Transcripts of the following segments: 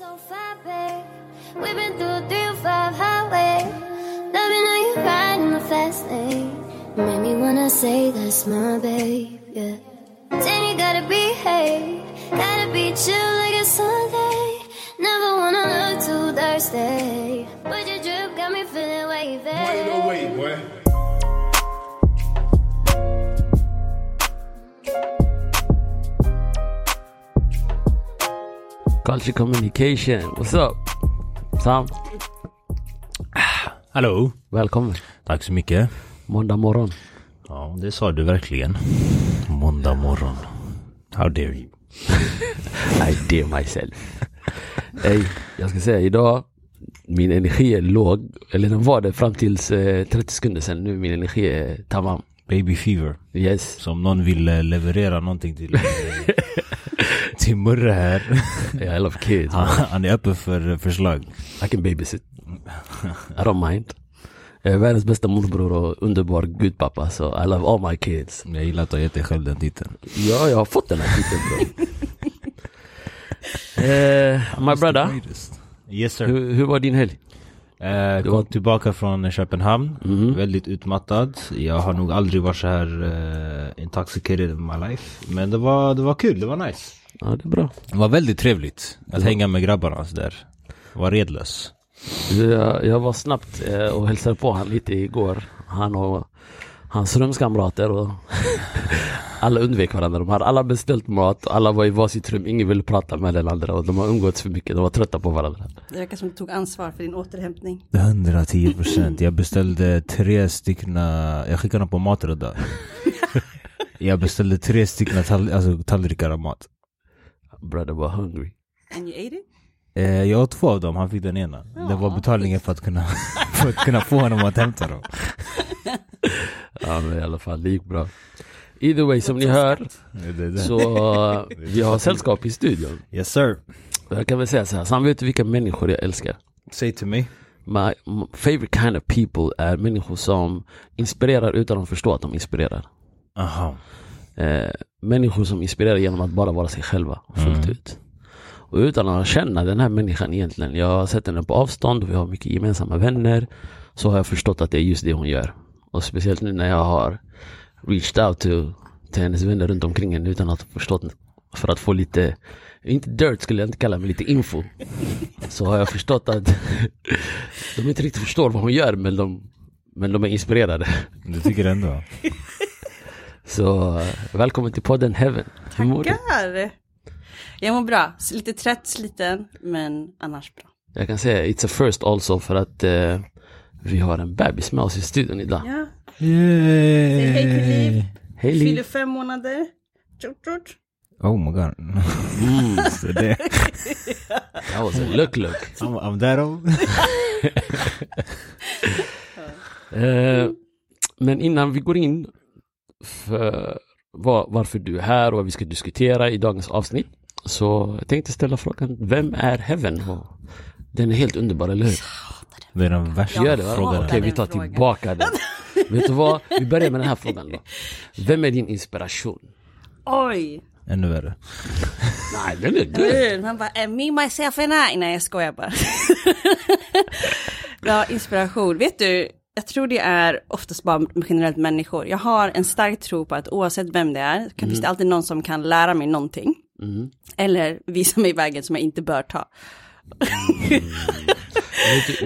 so far, babe. We've been through three or five highways. Loving how you ride in the fast lane. Make me wanna say that's my babe, yeah. Then you gotta behave, gotta be chill like a Sunday. Never wanna look too thirsty. But your drip got me feeling wavy. Boy, no way, boy. Culture communication, what's up? Sam, Hallå! välkommen. Tack så mycket. Måndag morgon. Ja, det sa du verkligen. Måndag morgon. How dare you? I dare myself. Ey, jag ska säga idag, min energi är låg. Eller den var det fram tills eh, 30 sekunder sedan. Nu min energi är tamam. Baby fever. Yes. Så om någon vill eh, leverera någonting till, eh, till Murre här. I love kids. Han, han är öppen för eh, förslag. I can babysit. I don't mind. Jag är världens bästa morbror och underbar gudpappa. Så I love all my kids. Jag gillar att du har gett dig själv den titeln. Ja, jag har fått den här titeln bro. eh, my brother, Yes sir. hur, hur var din helg? Du kom var- tillbaka från Köpenhamn. Mhm. Väldigt utmattad. Jag har nog aldrig varit så här eh, intoxicated in my life. Men det var, det var kul, det var nice. Ja, det är bra. Det var väldigt trevligt att Ja. hänga med grabbarna där. Var redlös. Jag, jag var snabbt eh, och hälsade på han lite igår. Han och hans rumskamrater och alla undvek varandra. De hade alla beställt mat, alla var i varsitt rum, ingen ville prata med den andra och de har umgåtts för mycket, de var trötta på varandra. Det verkar som du tog ansvar för din återhämtning. 110 procent. Jag beställde tre stycken, jag skickade dem på Maträdda. jag beställde tre stycken tall, alltså, tallrikar av mat. Brother var hungry. And you ate it? Eh, jag åt två av dem, han fick den ena. det var Ja. betalningen för att kunna, för att kunna få honom att hämta dem. Ja men i alla fall, det gick bra. Either way, som ni hör, Det, det, det. så eh, vi har sällskap i studion. Yes sir. Jag kan väl säga så här, Sam vet du vilka människor jag älskar? Say to me. My, my favorite kind of people är människor som inspirerar utan att förstå att de inspirerar. Aha. Eh, människor som inspirerar genom att bara vara sig själva fullt Mm. ut. Och utan att känna den här människan egentligen. Jag har sett henne på avstånd och vi har mycket gemensamma vänner. Så har jag förstått att det är just det hon gör. Och speciellt nu när jag har reached out to, till hennes vänner runt omkring henne utan att ha förstått. För att få lite, inte dirt skulle jag inte kalla men lite info. Så har jag förstått att de inte riktigt förstår vad hon gör men de, men de är inspirerade. Du tycker ändå? Så välkommen till podden Heaven. Hur mår du? Tackar! Jag mår bra. Lite trött, sliten, men annars bra. Jag kan säga it's a first also för att eh, vi har en bebis med oss i studion idag. Ja, Yay! Säg hej till Liv. Hej fyller fem månader. Tjort, tjort. Oh my god. Mm, Så det, that was a look look. I'm, I'm that old. Eh, men innan vi går in för var, varför du är här och vad vi ska diskutera i dagens avsnitt. Så jag tänkte ställa frågan, vem är Heaven? Den är helt underbar, eller hur? Det är den värsta Gör det va? frågan. Okej, vi tar tillbaka den. Vet du vad? Vi börjar med den här frågan då. Vem är din inspiration? Oj! Ännu värre. Nej, den är good. Uh, Man bara, me, myself and I. Nej, jag skojar bara. ja, inspiration. Vet du, jag tror det är oftast bara generellt människor. Jag har en stark tro på att oavsett vem det är, kan finns det alltid någon som kan lära mig någonting. Mm. Eller visa mig vägen som jag inte bör ta.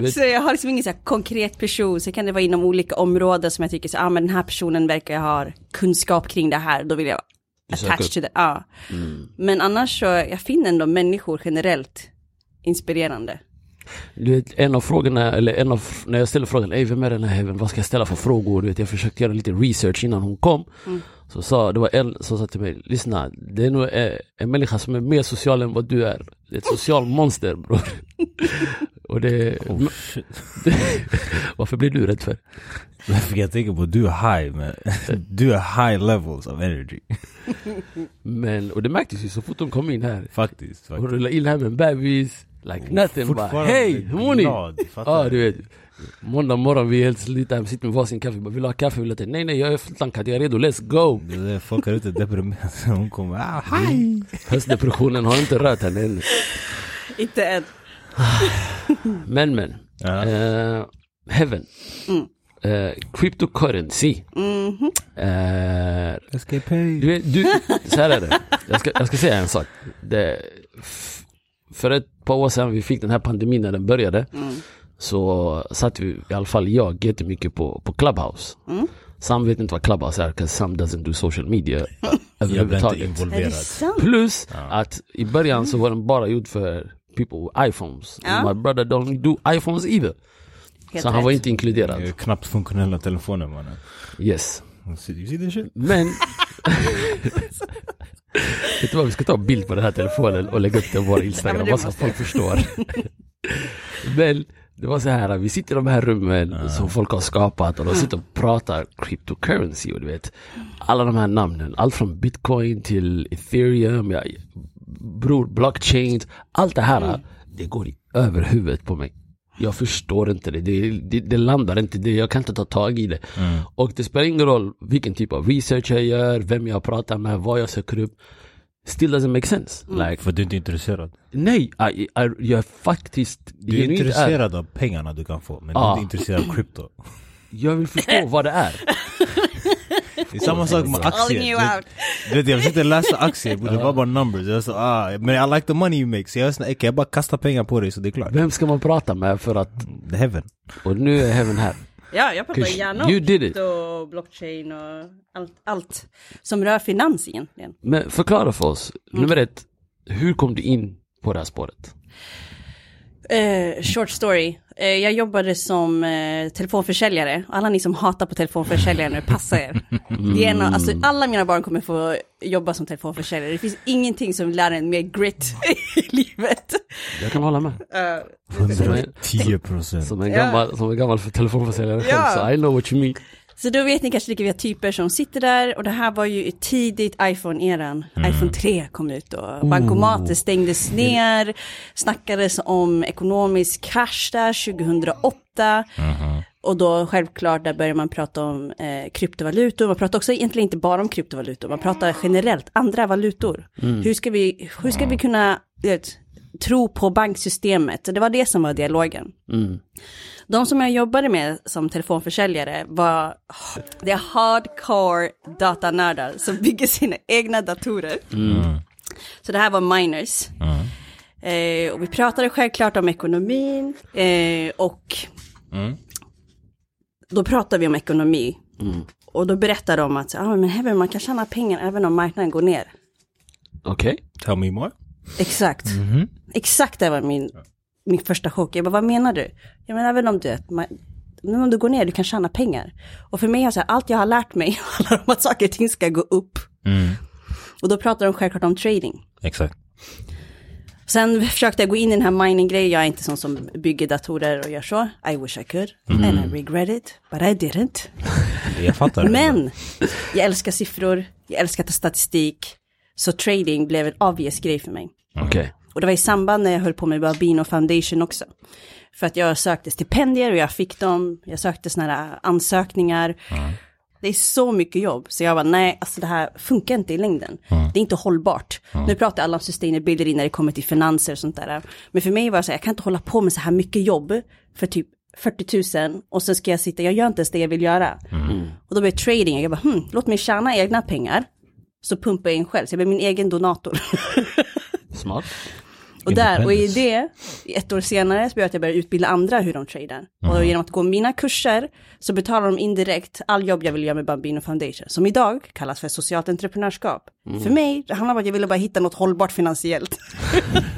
Vet, Så jag har liksom ingen så konkret person, så kan det vara inom olika områden som jag tycker så, ah, men den här personen verkar ha kunskap kring det här, då vill jag attach to det. Ja. mm. Men annars så, jag finner ändå människor generellt inspirerande. Du vet, en av frågorna, eller en av, när jag ställer frågan, Ey, vem är den här Heaven? Vad ska jag ställa för frågor? Du vet, jag försökte göra lite research innan hon kom. Mm. Så sa, det var en som sa till mig, lyssna, det är nog eh, en människa som är mer social än vad du är. Det är ett social monster bror. Och det, Oh, shit. varför blir du rädd för? För jag tänker på du är high men du är high levels of energy. Men, och det märktes ju så fort hon kom in här. Faktiskt. Hon faktiskt. rullade in här med en bebis, like nothing, bara hej, hur mår ni? Ja du? vet, måndag morgon vi är helt slitna, vi sitter med varsin kaffe, bara, vill du ha kaffe? Vill du? Nej nej jag är fulltankad, jag är redo, let's go! Det är det, Folk är ute deprimerade. Hon kommer, ah, hej! Höstdepressionen har inte rört henne ännu. Inte än. Men men. Ja. Eh, heaven. Mm. Eh, cryptocurrency. Mhm. Eh, Escape du du, så här är det. Jag ska, jag ska säga en sak. Det, f- för ett par år sedan vi fick den här pandemin när den började. Mm. Så satt vi, i alla fall jag, jättemycket på, på Clubhouse. Mm. Sam vet inte vad Clubhouse är, because Sam doesn't do social media uh, Jag blev inte överhuvudtaget. Involverad. Plus att i början så var den bara gjord för people with iPhones. Ja. My brother don't do iPhones either. Helt så han var rätt. inte inkluderad. Knappt funktionella telefoner mannen. Yes. You see you see this shit? Men... Vet du vad, vi ska ta en bild på den här telefonen och lägga upp den på vår Instagram, bara så att måste folk förstår. Men det var så här, vi sitter i de här rummen som folk har skapat och de sitter och pratar cryptocurrency och du vet, alla de här namnen, allt från bitcoin till ethereum, ja, bror, blockchain, allt det här, det går i över huvudet på mig. Jag förstår inte det. Det, det, det landar inte, det, jag kan inte ta tag i det. Och det spelar ingen roll vilken typ av research jag gör, vem jag pratar med, vad jag söker upp. Still doesn't make sense. Like, För du är inte intresserad. nej, I, I, jag är faktiskt Du är genuint är- intresserad av pengarna du kan få, men du är Ah. inte intresserad av krypto. Jag vill förstå vad det är. Det är samma sak med aktier. Du- vet, jag försökte läsa aktier, det var bara numbers. Jag sa, ah, men I like the money you make. Så jag sa, okay, jag bara kasta pengar på dig så det är klart. Vem ska man prata med för att, The heaven. och nu är Heaven här. Ja, jag pratar gärna om krypto, blockchain och allt, allt som rör finans egentligen. Men förklara för oss, nummer ett, hur kom du in på det här spåret? Eh, short story. Eh, jag jobbade som eh, telefonförsäljare. Alla ni som hatar på telefonförsäljare nu, passa er. Det är en, alltså, alla mina barn kommer få jobba som telefonförsäljare. Det finns ingenting som lär en mer grit i livet. Jag kan hålla med. Eh, Som en, 10 procent. som en Ja. gammal, som en gammal telefonförsäljare själv, Ja. så I know what you mean. Så då vet ni kanske vilka vi har typer som sitter där och det här var ju i tidigt iPhone-eran. iPhone 3 kom ut och bankomater stängdes ner, snackades om ekonomisk krasch där 2008. Och då självklart där börjar man prata om eh, kryptovalutor. Man pratar också egentligen inte bara om kryptovalutor, man pratar generellt andra valutor. Hur, ska vi, hur ska vi kunna vet, tro på banksystemet? Det var det som var dialogen. Mm. De som jag jobbade med som telefonförsäljare var det är hardcore datanördar som bygger sina egna datorer. Så det här var miners. Eh, och vi pratade självklart om ekonomin eh, och då pratade vi om ekonomi. Och då berättade de att ah, men Heaven, man kan tjäna pengar även om marknaden går ner. Okej? Tell me more. Exakt. Exakt det var min, min första chock. Jag bara, vad menar du? Jag menar även om du, man, om du går ner, du kan tjäna pengar. Och för mig, så här, allt jag har lärt mig handlar om att saker och ting ska gå upp. Och då pratar de självklart om trading. Exakt. Sen försökte jag gå in i den här mining-grejen. Jag är inte sån som bygger datorer och gör så. I wish I could. And I regret it. But I didn't. Jag fattar. Men jag älskar siffror. Jag älskar att ta statistik. Så trading blev en obvious grej för mig. Okej. Och det var i samband när jag höll på med Babino Foundation också. För att jag sökte stipendier och jag fick dem. Jag sökte sådana här ansökningar. Det är så mycket jobb. Så jag var nej, alltså det här funkar inte i längden. Det är inte hållbart. Nu pratar alla om sustainability när det kommer till finanser och sånt där. Men för mig var det så här, jag kan inte hålla på med så här mycket jobb för typ 40 000 och sen ska jag sitta, jag gör inte ens det jag vill göra. Och då blev trading, jag bara, hmm, låt mig tjäna egna pengar. Så pumpar jag in själv, så jag blev min egen donator. Smart. Och där, och i det, ett år senare, så började jag börja utbilda andra hur de tradar. Och genom att gå mina kurser så betalar de indirekt all jobb jag vill göra med Bambino Foundation, som idag kallas för socialt entreprenörskap. För mig, det handlar om att jag ville bara hitta något hållbart finansiellt.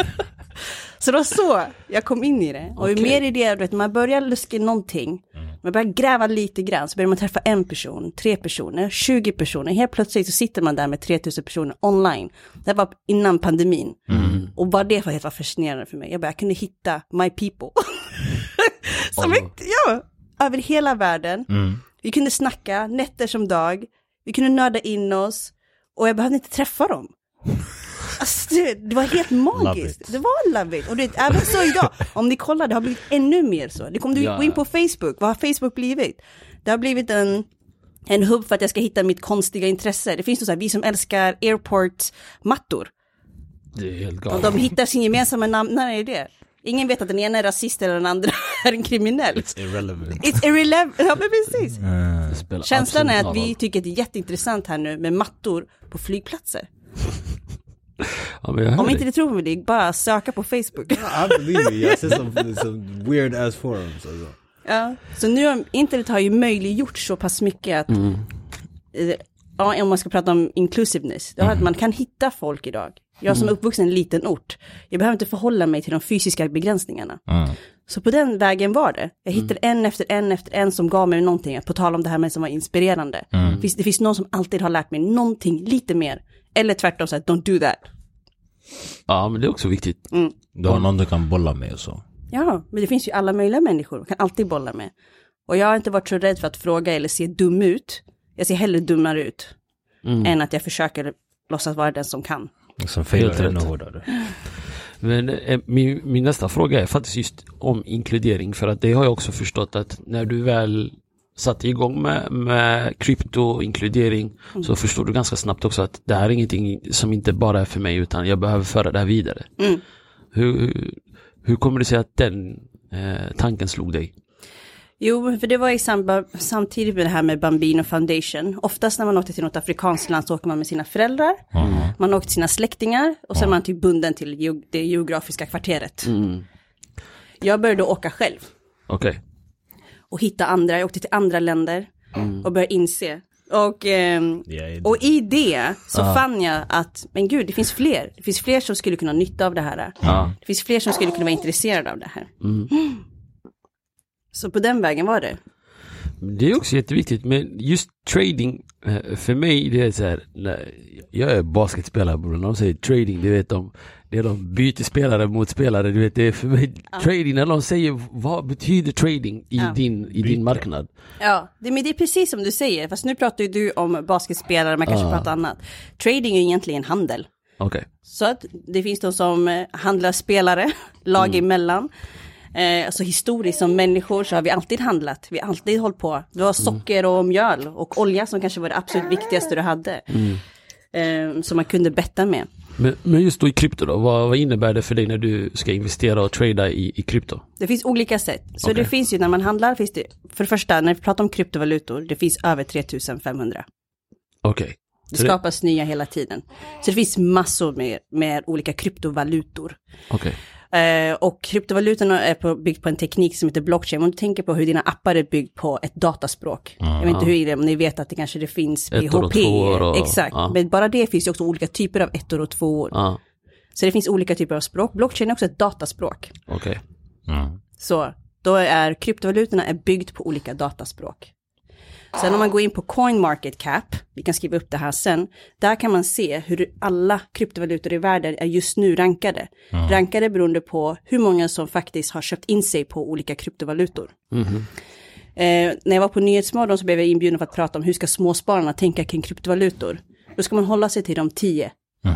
så det var så jag kom in i det. Och Okej. ju mer i det, du vet, man börjar luska i någonting, man börjar gräva lite grann, så börjar man träffa en person, tre personer, 20 personer. Helt plötsligt så sitter man där med 3000 personer online. Det var innan pandemin. Och bara det var helt fascinerande för mig. Jag bara, jag kunde hitta my people. som Oh. ja, över hela världen. Vi kunde snacka nätter som dag. Vi kunde nörda in oss. Och jag behövde inte träffa dem. Alltså, det, det var helt magiskt. Det var love it. Och det, även så idag, om ni kollar, det har blivit ännu mer så. Det kommer du Ja. gå in på Facebook, vad har Facebook blivit? Det har blivit en, en hubb för att jag ska hitta mitt konstiga intresse. Det finns så här, vi som älskar airport-mattor. Det är helt Och galet. de hittar sin gemensamma nämnare i det. Ingen vet att den ena är rasist eller den andra är en kriminell. Irrelevant. It's irrelevant, ja men precis. Spelar Känslan är att vi tycker att det är jätteintressant här nu med mattor på flygplatser. Ja, men jag hör Om dig. inte ni tror på mig, det är bara söka på Facebook. I believe you. Jag ser some, some weird ass forums. Alltså. Ja, så nu har internet har ju möjliggjort så pass mycket att, Mm. eh, ja, om man ska prata om inclusiveness, det har Mm. att man kan hitta folk idag. Jag som är uppvuxen i en liten ort, jag behöver inte förhålla mig till de fysiska begränsningarna. Mm. Så på den vägen var det. Jag Mm. hittade en efter en efter en som gav mig någonting, på tal om det här med som var inspirerande. Mm. Det, finns, det finns någon som alltid har lärt mig någonting lite mer. Eller tvärtom, så att don't do that. Ja, men det är också viktigt. Du har någon du kan bolla med och så. Ja, men det finns ju alla möjliga människor, man kan alltid bolla med. Och jag har inte varit så rädd för att fråga eller se dum ut. Jag ser hellre dummare ut. Mm. Än att jag försöker låtsas vara den som kan. Som failar ännu hårdare. Men eh, min, min nästa fråga är faktiskt just om inkludering. För att det har jag också förstått att när du väl satte igång med, med krypto, inkludering, så förstår du ganska snabbt också att det här är ingenting som inte bara är för mig utan jag behöver föra det här vidare. Mm. Hur, hur, hur kommer det sig att den eh, tanken slog dig? Jo, för det var i samband, samtidigt med det här med Bambino Foundation. Oftast när man åkte till något afrikanskt land så åker man med sina föräldrar. Man åkte till sina släktingar och sen är man typ bunden till det geografiska kvarteret. Mm. Jag började åka själv Okej. Och hitta andra. Jag åkte till andra länder och började inse. Och, Ja, och i det så fann jag att, men gud, det finns fler. Det finns fler som skulle kunna ha nytta av det här. Ja. Det finns fler som skulle kunna vara intresserade av det här. Mm. Så på den vägen var det. Det är också jätteviktigt, men just trading, eh, för mig det är så här, jag är basketspelare bror, när de säger trading, det vet de, det är de byter spelare mot spelare, du vet det är för mig, trading, när de säger vad betyder trading i Ja. din, i din marknad? Ja, det, men det är precis som du säger, fast nu pratar ju du om basketspelare, man kanske pratar annat. Trading är egentligen handel. Okej, Så att det finns de som eh, handlar spelare, lag Mm. emellan. Eh, alltså historiskt som människor så har vi alltid handlat, vi har alltid hållit på. Det Mm. var socker och mjöl och olja som kanske var det absolut viktigaste du hade. Mm. Eh, som man kunde betta med. Men, men just då i krypto då, vad, vad innebär det för dig när du ska investera och trada i, i krypto? Det finns olika sätt. Så Okej. det finns ju när man handlar, finns det, för det första när vi pratar om kryptovalutor, det finns över 3500. Okej. Det Så det- skapas nya hela tiden. Så det finns massor med, med olika kryptovalutor. Okej. Eh, och kryptovalutorna är på, byggt på en teknik som heter blockchain. Om du tänker på hur dina appar är byggt på ett dataspråk. Jag vet inte hur det är, men ni vet att det kanske det finns Ettor och PHP. tvåor och- Exakt, ja. men bara det finns ju också olika typer av ettor och tvåor. Ja, Så det finns olika typer av språk. Blockchain är också ett dataspråk. okej. Mm. Så då är kryptovalutorna är byggt på olika dataspråk. Sen om man går in på CoinMarketCap, vi kan skriva upp det här sen, där kan man se hur alla kryptovalutor i världen är just nu rankade. Rankade beroende på hur många som faktiskt har köpt in sig på olika kryptovalutor. Eh, när jag var på Nyhetsmorgon så blev jag inbjuden för att prata om hur ska småspararna tänka kring kryptovalutor. Då ska man hålla sig till de tio.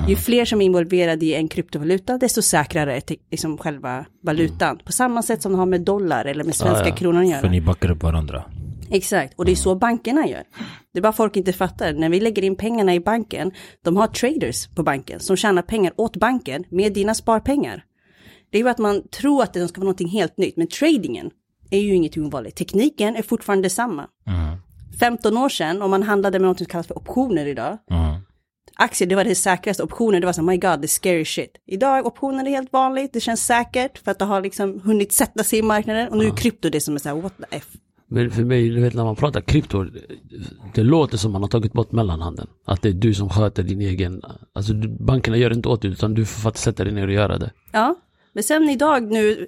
Ju fler som är involverade i en kryptovaluta, desto säkrare är liksom själva valutan. På samma sätt som de har med dollar eller med svenska Ja, ja. kronan att göra. För ni backar upp varandra. Exakt, och det är så bankerna gör. Det är bara folk inte fattar. När vi lägger in pengarna i banken, de har traders på banken som tjänar pengar åt banken med dina sparpengar. Det är ju att man tror att det ska vara någonting helt nytt, men tradingen är ju inget ovanligt. Tekniken är fortfarande detsamma. 15 år sedan, om man handlade med något som kallas för optioner idag, Mm. aktier, det var det säkraste. Optioner, det var så my god, det är scary shit. Idag, optioner är helt vanligt, det känns säkert för att det har liksom hunnit sätta sig i marknaden. Och nu är krypto det som är så här, what the F. Men för mig, du vet när man pratar krypto, det låter som man har tagit bort mellanhanden. Att det är du som sköter din egen, alltså bankerna gör inte åt det utan du får faktiskt sätta dig ner och göra det. Ja, men sen idag nu,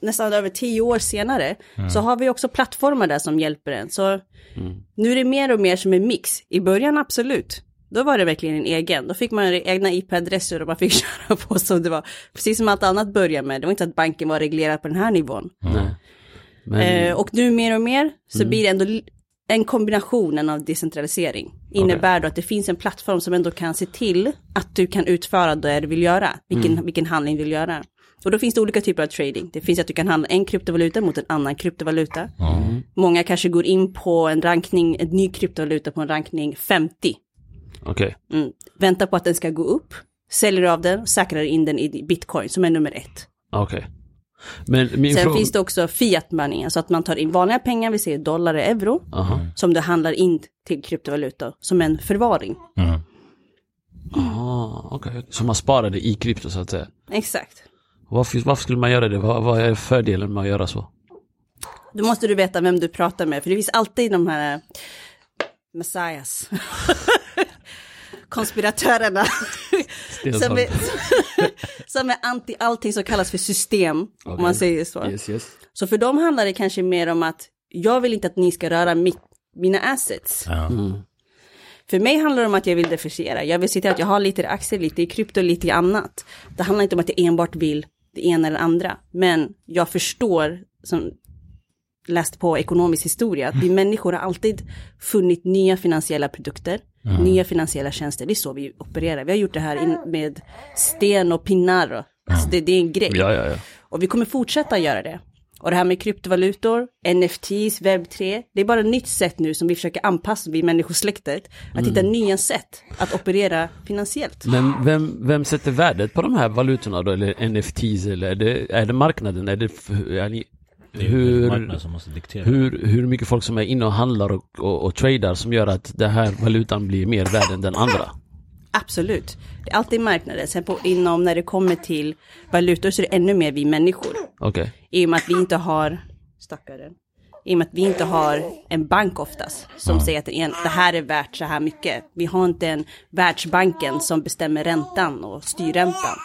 nästan över tio år senare, så har vi också plattformar där som hjälper en. Så nu är det mer och mer som en mix. I början absolut. Då var det verkligen en egen. Då fick man egna IP-adresser och man fick köra på som det var. Precis som allt annat började med. Det var inte att banken var reglerad på den här nivån. Nej. Men, Eh, och nu mer och mer så blir det ändå en kombination av decentralisering. Innebär då att det finns en plattform som ändå kan se till att du kan utföra det du vill göra, vilken, vilken handling du vill göra. Och då finns det olika typer av trading. Det finns att du kan handla en kryptovaluta mot en annan kryptovaluta. Många kanske går in på en rankning, en ny kryptovaluta på en rankning 50. Okej. Mm. Väntar på att den ska gå upp, säljer av den säkrar in den i bitcoin som är nummer ett. Okej. Min Sen fråga... finns det också fiat money, alltså att man tar in vanliga pengar, vi säger dollar och euro, Aha. som du handlar in till kryptovaluta som en förvaring. Mm. Ah, okej. Så man sparade i krypto så att säga. Exakt. Varför, varför skulle man göra det? Vad, vad är fördelen med att göra så? Då måste du veta vem du pratar med, för det finns alltid de här messias. Konspiratörerna. som, är, som är anti allting som kallas för system, om man säger så. Yes, yes. Så för dem handlar det kanske mer om att jag vill inte att ni ska röra mitt, mina assets. Ja. För mig handlar det om att jag vill differentiera. Jag vill se till att jag har lite i aktier, lite i krypto, lite i annat. Det handlar inte om att jag enbart vill det ena eller andra. Men jag förstår, som läste på ekonomisk historia, att vi människor har alltid funnit nya finansiella produkter, nya finansiella tjänster. Det är så vi opererar. Vi har gjort det här in med sten och pinnar. Alltså det, det är en grej. Ja, ja, ja. Och vi kommer fortsätta göra det. Och det här med kryptovalutor, NFTs, webb 3, det är bara ett nytt sätt nu som vi försöker anpassa, vi människosläktet, att hitta nya sätt att operera finansiellt. Men vem, vem sätter värdet på de här valutorna då? Eller NFTs eller är det, är det marknaden? Är det, är ni, Det hur, marknaden som måste diktera. hur, hur mycket folk som är inne och handlar och, och, och tradar som gör att den här valutan blir mer värd än den andra? Absolut. Det är alltid marknaden. Sen på, inom, när det kommer till valutor så är det ännu mer vi människor. Okej. I och med att vi inte har, stackaren, i och med att vi inte har en bank oftast som säger att en, det här är värt så här mycket. Vi har inte en världsbanken som bestämmer räntan och styr räntan.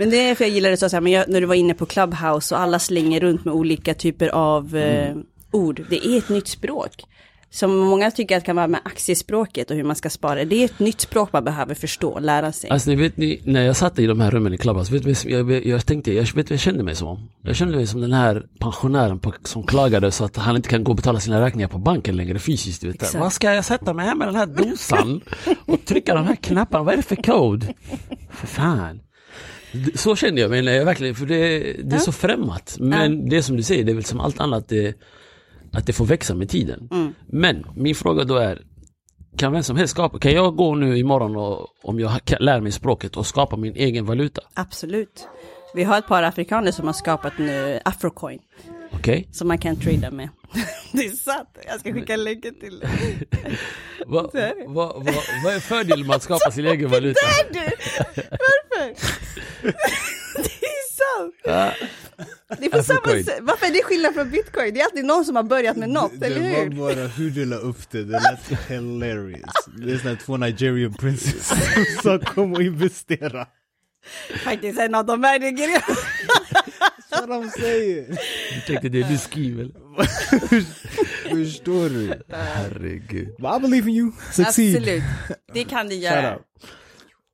Men det är för jag gillar det så här, men jag, när du var inne på Clubhouse och alla slänger runt med olika typer av eh, ord. Det är ett nytt språk. Som många tycker att kan vara med aktiespråket och hur man ska spara. Det är ett nytt språk man behöver förstå och lära sig. Alltså ni vet ni, när jag satt i de här rummen i Clubhouse, vet, vad jag, jag tänkte, jag vet vad jag kände mig som? Jag kände mig som den här pensionären på, som klagade så att han inte kan gå och betala sina räkningar på banken längre fysiskt. Vet. Exakt. Vad ska jag sätta mig här med den här dosan och trycka de här knapparna? Vad är det för kod? För fan. Så kände jag mig när jag verkligen, för det, det är så främmat. Men det som du säger, det är väl som allt annat, det, att det får växa med tiden. Men min fråga då är, kan vem som helst skapa, kan jag gå nu imorgon och om jag lär mig språket och skapa min egen valuta? Absolut. Vi har ett par afrikaner som har skapat nu Afrocoin. Okej? Som man kan trada med. det är sant. Jag ska skicka länken till dig. Vad va, va, vad är fördelen med att skapa sin egen valuta? Du, varför? det är sant. Det är på samma sätt. Varför är det skillnad från bitcoin? Det är alltid någon som har börjat med något, eller Det var hur? bara hur du la upp det, det lät hilarious. Det är här två Nigerian princes som kom och investera. Faktiskt en av de här grejerna. Vad de säger. Jag tänkte det du skriver. Förstår du? Herregud. But I believe in you. Succeed. Absolut. Det kan du göra.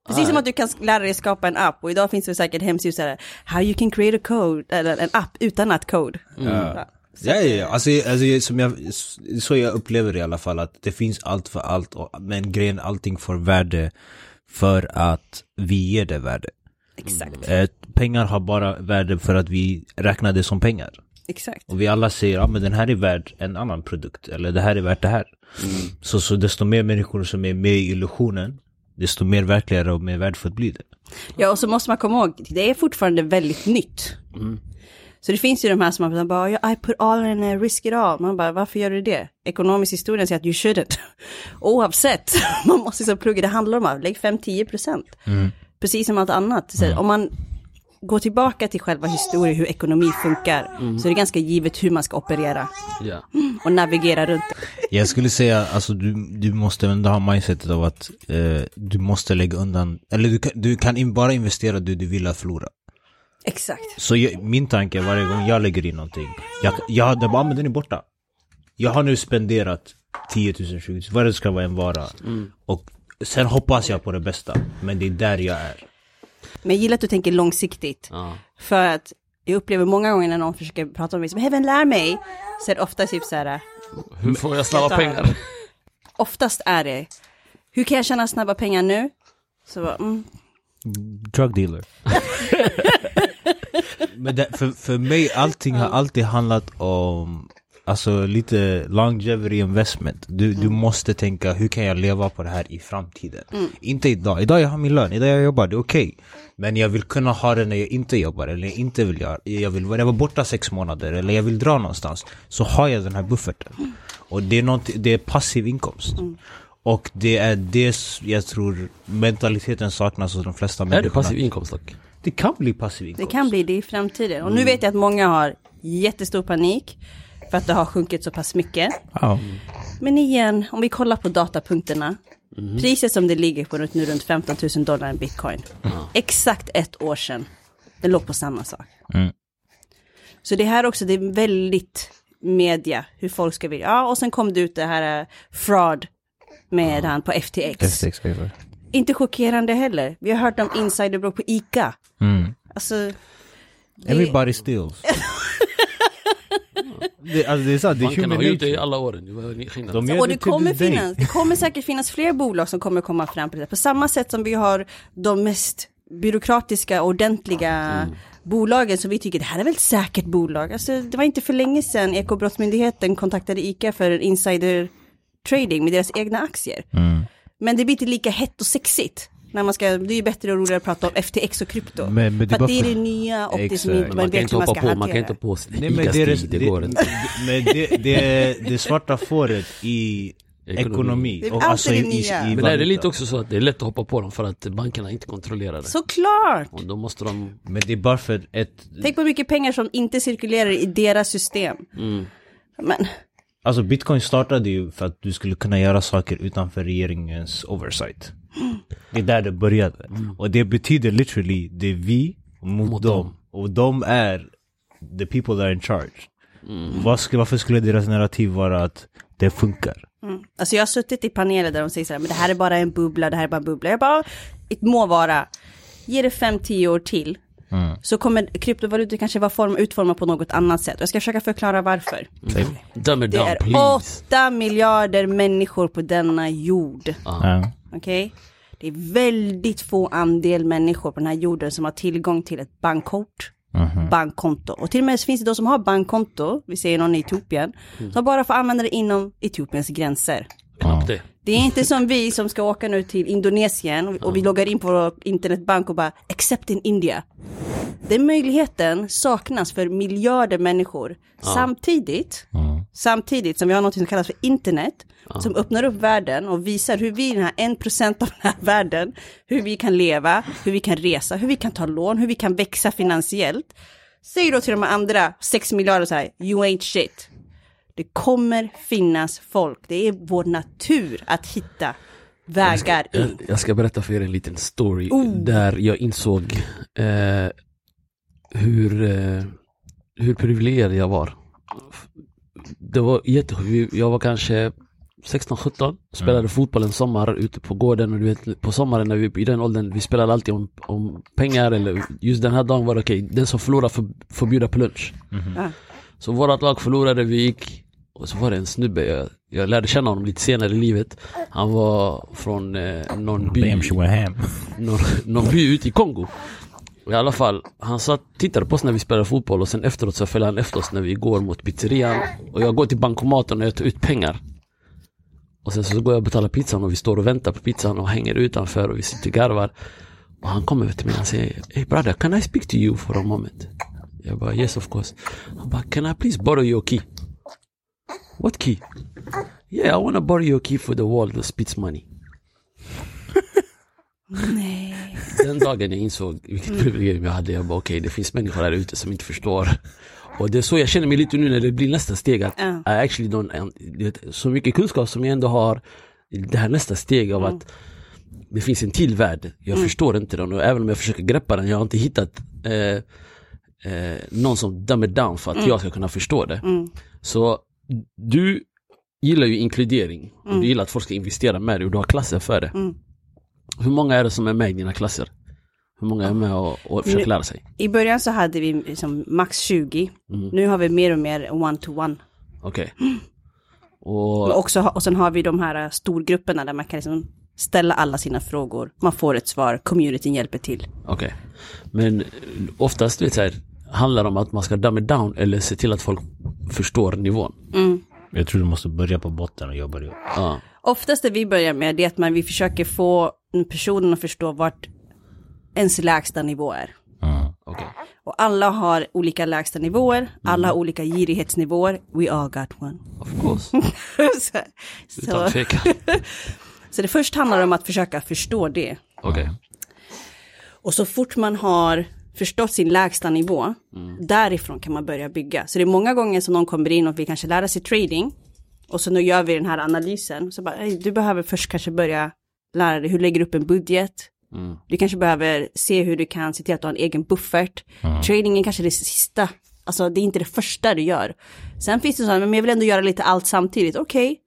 Precis som att du kan lära dig skapa en app och idag finns det säkert hemsidor så här, how you can create a code, eller en app utan att code. Ja. Ja, ja, ja. Alltså, alltså, som jag, så jag upplever det i alla fall, att det finns allt för allt, och, men grejen, allting får värde för att vi ger det värde. Exakt, Eh, pengar har bara värde för att vi räknar det som pengar. exakt. Och vi alla säger, ja men den här är värd en annan produkt, eller det här är värt det här. Så, så desto mer människor som är med i illusionen, desto mer verkligare och mer värdefullt blir det. Ja, och så måste man komma ihåg, det är fortfarande väldigt nytt. Så det finns ju de här som man bara, "Ja, I put all in a risk it all. Man bara, varför gör du det? Ekonomisk historia säger att you shouldn't. Oavsett, man måste så plugga, det handlar om att lägg 5-10 procent. Precis som allt annat. Så Om man går tillbaka till själva historien, hur ekonomi funkar, så är det ganska givet hur man ska operera Ja. och navigera runt det. Jag skulle säga, alltså du, du måste ändå ha mindsetet av att eh, du måste lägga undan, eller du kan, du kan in, bara investera det du vill att förlora. Exakt. Så jag, min tanke är varje gång jag lägger in någonting, jag, jag hade bara, "Ah, men den är borta. Jag har nu spenderat 10 000, 20 000, vad det ska vara en vara. Och sen hoppas jag på det bästa, men det är där jag är. Men jag gillar att du tänker långsiktigt. Ja. För att jag upplever många gånger när någon försöker prata med mig som Heaven lär mig, så är det ofta typ så här, Hur får jag snabba pengar? oftast är det, hur kan jag tjäna snabba pengar nu? Så bara, mm, Drug dealer. men det, för, för mig, allting har alltid handlat om alltså lite longevity investment. Du, du måste tänka, hur kan jag leva på det här i framtiden? Inte idag. Idag jag har min lön, idag jag jobbar, det är okej. Men jag vill kunna ha det när jag inte jobbar, eller jag inte vill göra, jag vill vara borta sex månader, eller jag vill dra någonstans. Så har jag den här bufferten. Och det är, något, det är passiv inkomst. Och det är det jag tror mentaliteten saknas hos de flesta Är det passiv inkomst dock? Det kan bli passiv inkomst. Det kan bli det i framtiden. Och nu vet jag att många har jättestor panik för att det har sjunkit så pass mycket. Ja. Men igen, om vi kollar på datapunkterna. Priset som det ligger på nu runt 15 000 dollar en bitcoin. Exakt ett år sedan. Det låg på samma sak. Mm. Så det här också, det är väldigt media, hur folk ska vilja. Ja, och sen kom det ut det här eh, fraud med han på FTX. FTX favor. Inte chockerande heller. Vi har hört om insiderbråk på ICA. Mm. Alltså, det, Everybody steals. det, alltså det är sant, det är Bankerna human har gjort det i nature. alla åren. Det. De gör och det till kommer, finnas, det kommer säkert finnas fler bolag som kommer komma fram på det. På samma sätt som vi har de mest byråkratiska, ordentliga Mm. bolagen som vi tycker det här är väl ett säkert bolag. Alltså, det var inte för länge sedan Ekobrottsmyndigheten kontaktade ICA för insider trading med deras egna aktier. Mm. Men det blir inte lika hett och sexigt. När man ska, det är ju bättre och roligare att prata om FTX och krypto. Men- men det är för det är det nya och det som inte man vet hur man hoppa ska på, man kan hantera. inte på Nej, men det, är ICA-stig, det går inte. Men det, det, det svarta fåret i Ekonomi. ekonomi. Det är och alltid alltså det i, i, i Men är det lite också så att det är lätt att hoppa på dem för att bankerna inte kontrollerar det? Såklart! Och då måste de... Men det är bara för ett... Tänk på hur mycket pengar som inte cirkulerar i deras system. Mm. Men Alltså bitcoin startade ju för att du skulle kunna göra saker utanför regeringens oversight. Det är där det började. Och det betyder literally, det är vi mot, Mot dem. dem. Och de är the people that are in charge. Skulle, varför skulle deras narrativ vara att det funkar? alltså jag har suttit i paneler där de säger så här, men det här är bara en bubbla, det här är bara en bubbla. Jag bara, det må vara, ge det fem, tio år till. Så kommer kryptovalutor kanske vara form, utformade på något annat sätt. Jag ska försöka förklara varför. Dumb it Det är åtta miljarder människor på denna jord. Ja. Okej? Det är väldigt få andel människor på den här jorden som har tillgång till ett bankkort, bankkonto. Och till och med finns det de som har bankkonto, vi säger någon i Etiopien, som bara får använda det inom Etiopiens gränser. Knappt det. Det är inte som vi som ska åka nu till Indonesien och, och vi loggar in på vår internetbank och bara accept in India. Den möjligheten saknas för miljarder människor. Samtidigt, samtidigt som vi har något som kallas för internet, som öppnar upp världen och visar hur vi i den här en procent av den här världen, hur vi kan leva, hur vi kan resa, hur vi kan ta lån, hur vi kan växa finansiellt. Säg då till de andra 6 miljarder så här, you ain't shit. Det kommer finnas folk, det är vår natur att hitta vägar Jag, in. jag ska berätta för er en liten story Oh. där jag insåg eh, hur, eh, hur privilegierad jag var. Det var jättesjukt. Jag var kanske 16-17, spelade fotboll en sommar ute på gården och du vet på sommaren när vi i den åldern, vi spelade alltid om, om pengar eller just den här dagen var det okej, den som förlorar får, får bjuda på lunch. Ja. Så vårat lag förlorade, vi gick och så var det en snubbe, jag, jag lärde känna honom lite senare i livet. Han var från eh, någon by någon, någon by ute i Kongo. I alla fall, han satt, tittade på oss när vi spelade fotboll och sen efteråt så följde han efter oss när vi går mot pizzerian. Och jag går till bankomaten och jag tar ut pengar. Och sen så går jag och betalar pizzan och vi står och väntar på pizzan och hänger utanför och vi sitter och garvar. Och han kommer över till mig och han säger Hey brother, can I speak to you for a moment? Jag bara yes of course. Han bara can I please borrow your key? What key? Yeah I wanna borrow your key for the wall that spits money. Nej. Den dagen jag insåg vilket privilegium jag hade, jag bara okej, det finns människor där ute som inte förstår. Och det är så jag känner mig lite nu när det blir nästa steg att Ja. I actually don't, vet, så mycket kunskap som jag ändå har, det här nästa steg av att det finns en till värld, jag förstår inte den och även om jag försöker greppa den, jag har inte hittat eh, eh, någon som dumb it down för att jag ska kunna förstå det. Så du gillar ju inkludering, och du gillar att folk ska investera med dig och du har klasser för det. Hur många är det som är med i dina klasser? Hur många är med och, och försöker lära sig? I början så hade vi liksom max 20. Mm. Nu har vi mer och mer one-to-one. Okej. Och, Och också, och sen har vi de här äh, storgrupperna där man kan liksom ställa alla sina frågor. Man får ett svar, communityn hjälper till. okej. Men oftast, du vet så här, handlar det om att man ska dumb it down eller se till att folk förstår nivån. Jag tror du måste börja på botten och jobba upp. Ja. Oftast det vi börjar med det är att man, vi försöker få personen att förstå vart ens lägsta nivå är. Mm. Okej. Och alla har olika lägsta nivåer, alla har olika girighetsnivåer. We all got one. Of course. så, Utan tvekan. så det först handlar om att försöka förstå det. Okej. Och så fort man har förstått sin lägsta nivå, därifrån kan man börja bygga. Så det är många gånger som någon kommer in och vill kanske lära sig trading. Och så nu gör vi den här analysen. Så bara, "Ey, du behöver först kanske börja lära dig hur du lägger upp en budget. Du kanske behöver se hur du kan se till att du har en egen buffert. Trading är kanske det sista, alltså det är inte det första du gör. Sen finns det så här, men jag vill ändå göra lite allt samtidigt. Okej,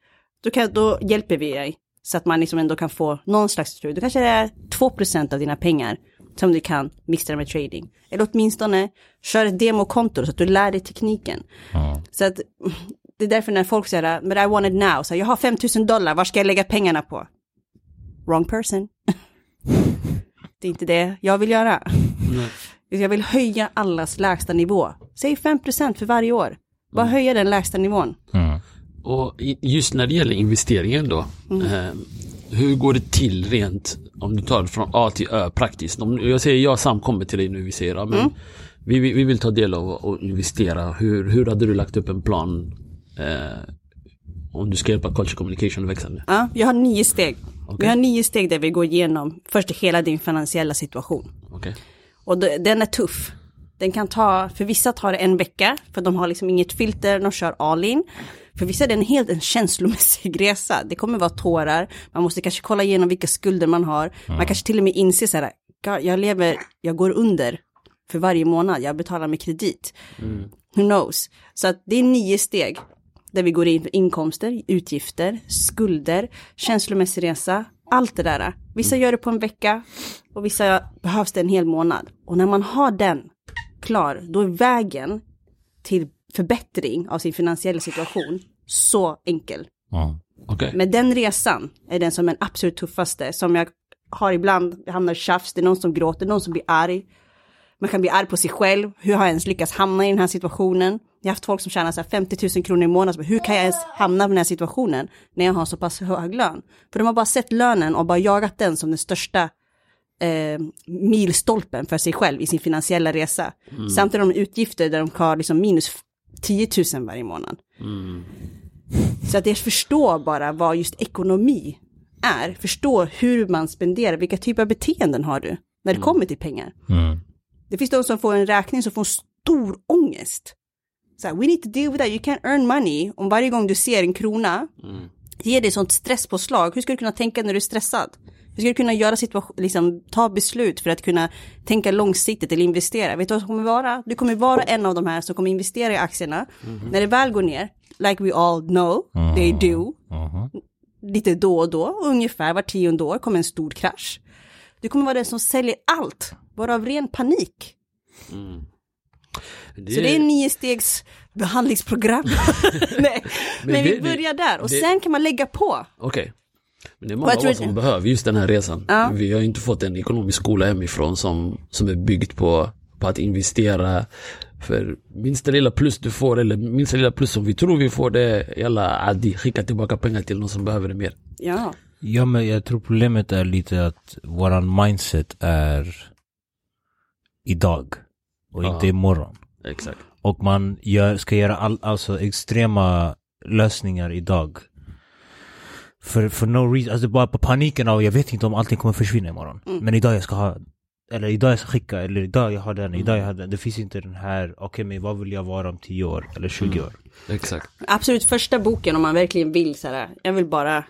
då, kan, då hjälper vi dig. Så att man liksom ändå kan få någon slags trade. Då kanske det är 2% av dina pengar som du kan mixa med trading. Eller åtminstone kör ett demokonto så att du lär dig tekniken. Så att det är därför när folk säger men I want it now, så jag har 5000 dollar, var ska jag lägga pengarna på? Wrong person. det är inte det jag vill göra. Jag vill höja allas lägsta nivå. Säg 5% för varje år. Bara höja den lägsta nivån. Mm. Och just när det gäller investeringen då. Eh, hur går det till rent om du tar det från A till Ö praktiskt? Om, jag säger jag Sam kommer till dig nu, vi säger men vi, vi, vi vill ta del av och investera. Hur, hur hade du lagt upp en plan eh, om du ska hjälpa culture communication att växa nu? Ja, jag har nio steg. Vi Okej. har nio steg där vi går igenom först hela din finansiella situation. Okej. Och den är tuff. Den kan ta, för vissa tar det en vecka, för de har liksom inget filter, de kör all in. För vissa är det en helt en känslomässig resa. Det kommer vara tårar, man måste kanske kolla igenom vilka skulder man har. Man kanske till och med inser så här, "God, jag lever, jag går under för varje månad, jag betalar med kredit. Who knows? Så att det är nio steg. Där vi går in för inkomster, utgifter, skulder, känslomässig resa, allt det där. Vissa gör det på en vecka och vissa behövs det en hel månad. Och när man har den klar, då är vägen till förbättring av sin finansiella situation så enkel. Ja. Okej. Men den resan är den som är den absolut tuffaste, som jag har ibland, jag hamnar i tjafs, det är någon som gråter, någon som blir arg. Man kan bli arg på sig själv, hur har jag ens lyckats hamna i den här situationen? Jag har haft folk som tjänar så här 50 000 kronor i månaden, hur kan jag ens hamna i den här situationen när jag har så pass hög lön? För de har bara sett lönen och bara jagat den som den största eh, milstolpen för sig själv i sin finansiella resa. Samtidigt har de utgifter där de har liksom minus 10 000 varje månad. Så att jag förstår bara vad just ekonomi är. Förstå hur man spenderar, vilka typer av beteenden har du när det kommer till pengar. Mm. Det finns de som får en räkning som får stor ångest. Så här, we need to deal with that, you can't earn money. Om varje gång du ser en krona, ger dig sånt stresspåslag. Hur ska du kunna tänka när du är stressad? Hur ska du kunna göra liksom ta beslut för att kunna tänka långsiktigt eller investera? Vet du vad som kommer vara? Du kommer vara en av de här som kommer investera i aktierna. När det väl går ner, like we all know, they do, Mhm. lite då och då, ungefär var tionde år kommer en stor krasch. Du kommer vara den som säljer allt, bara av ren panik. Det, Så det är nio stegs behandlingsprogram. Nej, men, Men vi det- börjar där och det- sen kan man lägga på. Okej. Men det är många av oss som behöver just den här resan. Ja. Vi har ju inte fått en ekonomisk skola hemifrån som, som är byggd på, på att investera. För minsta lilla plus du får, eller minsta lilla plus som vi tror vi får, det är jävla adi, skicka tillbaka pengar till någon som behöver det mer. Ja, Ja men jag tror problemet är lite att våran mindset är idag och Ja. inte imorgon. Exakt. Och man gör, ska göra all, alltså extrema lösningar idag. För, för no reason, alltså bara på paniken av jag vet inte om allting kommer försvinna imorgon. Men idag jag ska ha, eller idag jag ska skicka, eller idag jag har den, idag jag har den. Det finns inte den här, okej men vad vill jag vara om 10 år eller 20 år? Exakt. absolut första boken om man verkligen vill så här, jag vill bara...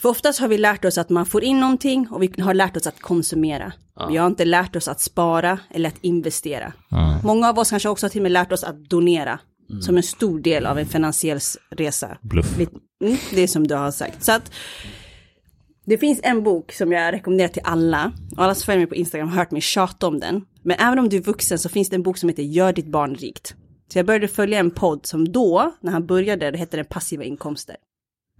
För oftast har vi lärt oss att man får in någonting och vi har lärt oss att konsumera. Vi har inte lärt oss att spara eller att investera. Många av oss kanske också har till och med lärt oss att donera. Som en stor del av en finansiell resa. Bluff. Mm, det är som du har sagt. Så att det finns en bok som jag rekommenderar till alla. Och alla som följer mig på Instagram har hört mig tjata om den. Men även om du är vuxen så finns det en bok som heter Gör ditt barn rikt. Så jag började följa en podd som då, när han började, det hette den passiva inkomster.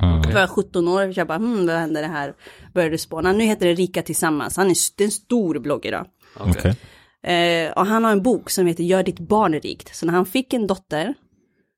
Mm. Då var jag 17 år, jag bara, hmm, vad hände det här? Började spåna. Nu heter det Rika Tillsammans. Han är en stor blogg idag. Okej. Eh, och han har en bok som heter Gör ditt barn rikt. Så när han fick en dotter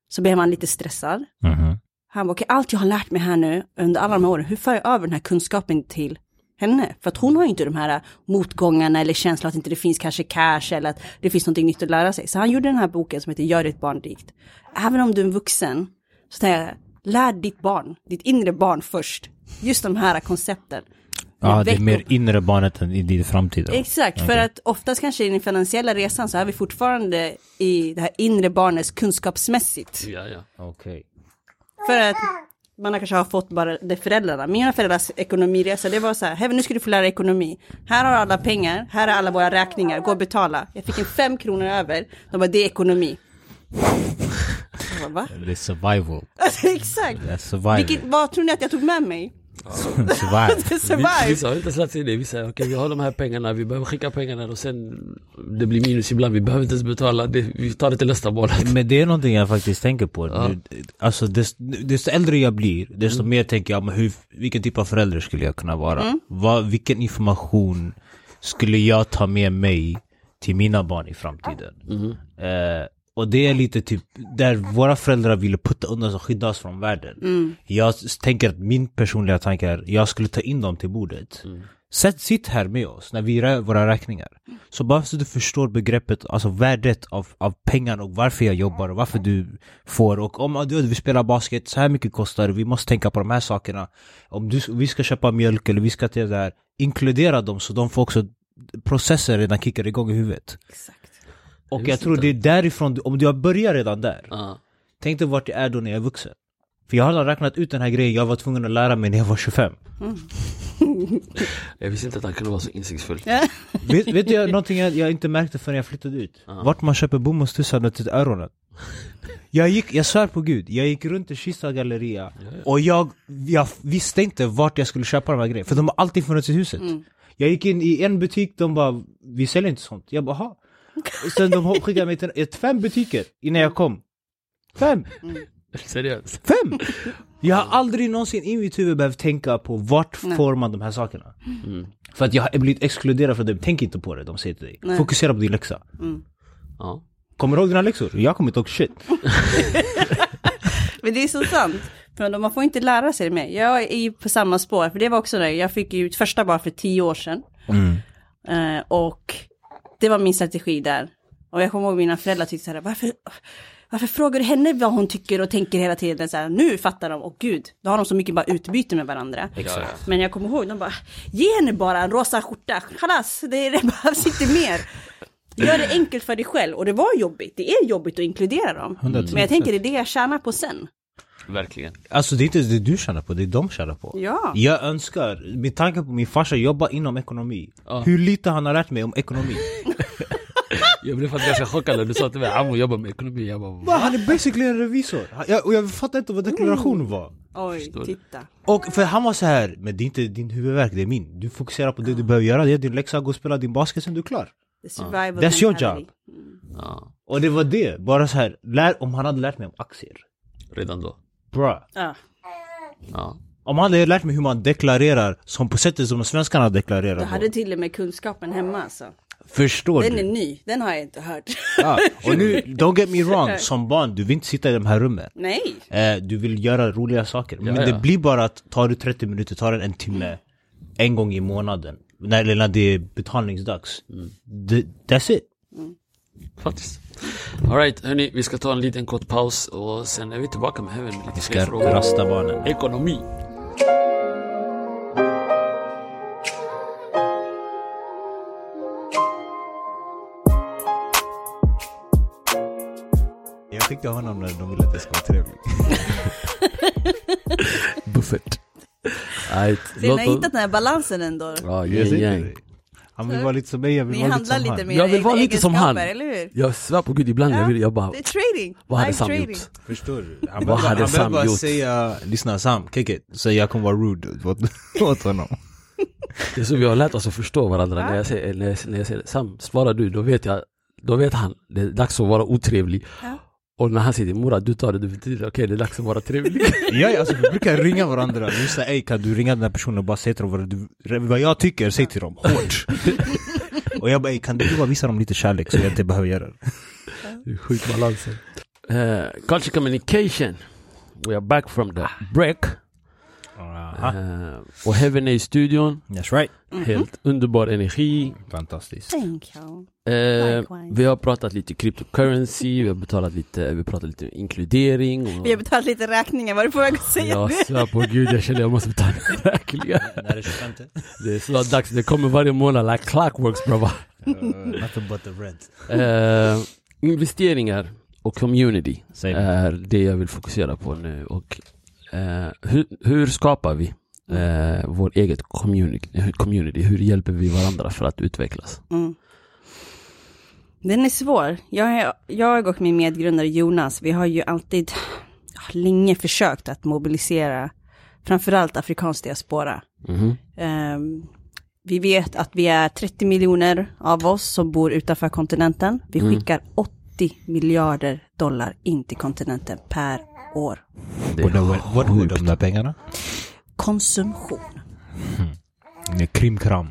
så blev han lite stressad. Mhm. Han bara, okej, allt jag har lärt mig här nu under alla de här åren, hur för jag över den här kunskapen till henne? För att hon har ju inte de här motgångarna eller känslan att inte det finns kanske cash eller att det finns något nytt att lära sig. Så han gjorde den här boken som heter Gör ditt barn rikt. Även om du är en vuxen, så säger jag, lär ditt barn, ditt inre barn först. Just de här koncepten. Ja, det är mer inre barnet än i din framtid. då. Exakt, för att oftast kanske i den finansiella resan så är vi fortfarande i det här inre barnets kunskapsmässigt. Ja, ja. Okej. För att man kanske har fått bara det föräldrarna. Mina föräldrars ekonomiresa, det var så här, "Heaven, nu ska du få lära dig ekonomi. Här har alla pengar, här är alla våra räkningar, gå och betala. Jag fick en fem kronor över, de bara, det är ekonomi. Bara, Va? Det är survival. Alltså, exakt. Det är survival. Vilket, vad tror ni att jag tog med mig? Survive. Vissa har inte lärt sig det. Vissa säger okej vi har de här pengarna, vi behöver skicka pengarna och sen det blir minus ibland, vi behöver inte ens betala, det, vi tar det till nästa månad. Men det är någonting jag faktiskt tänker på. Ja. Alltså dest, desto äldre jag blir, desto mer tänker jag, men hur, vilken typ av förälder skulle jag kunna vara? Vad, vilken information skulle jag ta med mig till mina barn i framtiden? Eh, och det är lite typ där våra föräldrar ville putta undan och skydda oss från världen. Jag s- tänker att min personliga tanke är, jag skulle ta in dem till bordet. Sätt, sitt här med oss när vi gör våra räkningar. Så bara så du förstår begreppet, alltså värdet av, av pengar och varför jag jobbar och varför du får. Och om du vill spela basket, så här mycket kostar det, vi måste tänka på de här sakerna. Om du, vi ska köpa mjölk eller vi ska till det här, inkludera dem så de får också processer redan kickar igång i huvudet. Exakt. Och Jag jag tror inte. det är därifrån, om du har börjat redan där, Ja. tänk dig vart jag är då när jag är vuxen. För jag har räknat ut den här grejen jag var tvungen att lära mig när jag var 25. Jag visste inte att han kunde vara så insiktsfull. vet, vet du någonting jag, jag inte märkte förrän jag flyttade ut? Vart man köper bomullstussar till öronen. Jag gick, jag svär på gud, jag gick runt i Kista galleria och jag, jag visste inte vart jag skulle köpa de här grejerna, för de har alltid funnits i huset. Jag gick in i en butik, de bara 'Vi säljer inte sånt' Jag bara 'Jaha' Sen de skickade mig till ett, fem butiker innan jag kom. Fem! Seriöst. Fem! Jag har aldrig någonsin i mitt huvud behövt tänka på vart får man de här sakerna. För att jag har blivit exkluderad från det, tänk inte på det de säger till dig. Nej. Fokusera på din läxa. Ja. Kommer du ihåg dina läxor? Jag kommer inte ihåg shit. Men det är så sant. För man får inte lära sig det mer. Jag är ju på samma spår, för det var också det. Jag fick ju ett första barn för tio år sedan. Eh, och det var min strategi där. Och jag kommer ihåg mina föräldrar tyckte så här, varför, varför frågar du henne vad hon tycker och tänker hela tiden? Så här, nu fattar de, och gud, då har de så mycket bara utbyte med varandra. Exakt. Men jag kommer ihåg, de bara, ge henne bara en rosa skjorta, chalas, det, det behövs inte mer. Gör det enkelt för dig själv, och det var jobbigt, det är jobbigt att inkludera dem. 110%. Men jag tänker det är det jag tjänar på sen. Verkligen. Alltså det är inte det du tjänar på, det är de tjänar på. Ja. Jag önskar, med tanke på min farsa jobbar inom ekonomi. Ja. Hur lite han har lärt mig om ekonomi. Jag blev faktiskt ganska chockad när du sa till mig Amo jobbar med ekonomi. Jag bara Va, va? han är basically en revisor. Jag, och jag fattar inte vad deklarationen var. Oj, Förstår. titta. Och för han var så här, men det är inte din huvudvärk, det är min. Du fokuserar på det du behöver göra, det är din läxa, gå och spela din basket, sen du är klar. The survival That's your mentality. Ja, Och det var det, bara så här, lär, om han hade lärt mig om aktier. Redan då. Bra. Ja. Ja. Om han hade lärt mig hur man deklarerar, som på sättet som svenskarna deklarerar Jag på. hade till och med kunskapen hemma alltså. Förstår Den du? är ny, den har jag inte hört. Ja. Och nu, don't get me wrong, som barn, du vill inte sitta i de här rummen. Nej. Eh, du vill göra roliga saker. Men Ja, ja. det blir bara att tar du 30 minuter, tar det en timme, en gång i månaden. När, eller när det är betalningsdags. Det, that's it. Faktiskt. Alright, hörni, vi ska ta en liten kort paus och sen är vi tillbaka med Heaven med lite Vi ska rasta barnen. Ekonomi. Jag fick honom när de ville att jag ska vara trevlig. Buffert. Alright, Så ni har hittat den här balansen ändå. Ja, yin yang. Han vill vara lite som mig, jag vill Ni vara lite som lite han. med Jag vill vara lite som han. egenskaper, eller hur? Jag svär på gud, ibland jag, vill, jag bara... Det är trading. Vad hade Sam trading. gjort? Förstår du? Han behöver- bara gjort? säga, lyssna Sam, kick it. Så jag kommer vara rude åt, honom. Det är så vi har lärt oss att förstå varandra. När jag säger, när jag, när jag säger Sam, svarar du, då vet jag, då vet han, det är dags att vara otrevlig. Ja. Och när han säger Mora, du tar det, du betyder okej det är dags att vara trevlig. Jag, alltså, vi brukar ringa varandra, vi säger ey kan du ringa den här personen och bara säga till dem vad, du, vad jag tycker, säg till dem, hårt. och jag bara ey kan du bara visa dem lite kärlek så jag inte behöver göra det. Det är sjukt balansen. Eh, culture communication. We are back from the break. Eh, och Heaven är i studion. That's right. Helt underbar energi. Fantastiskt. Thank you. Eh, Likewise. vi har pratat lite cryptocurrency, vi har betalat lite, vi pratat lite inkludering. Och, Vi har betalat lite räkningar, var du på väg att säga jag det? svär på gud, jag känner jag måste betala räkningar. När är det 25? Det är snart dags, det kommer varje månad like clockworks brava. Nothing but the rent. Eh, investeringar och community är det jag vill fokusera på nu. Och, eh, hur, hur skapar vi eh, vår eget community, community? Hur hjälper vi varandra för att utvecklas? Mm. Den är svår. Jag, jag och min medgrundare Jonas, vi har ju alltid länge försökt att mobilisera framförallt afrikansk diaspora. Mhm. Ehm, vi vet att vi är 30 miljoner av oss som bor utanför kontinenten. Vi Mm. skickar 80 miljarder dollar in till kontinenten per år. Det är vad går de där pengarna? Konsumtion. Krimkram.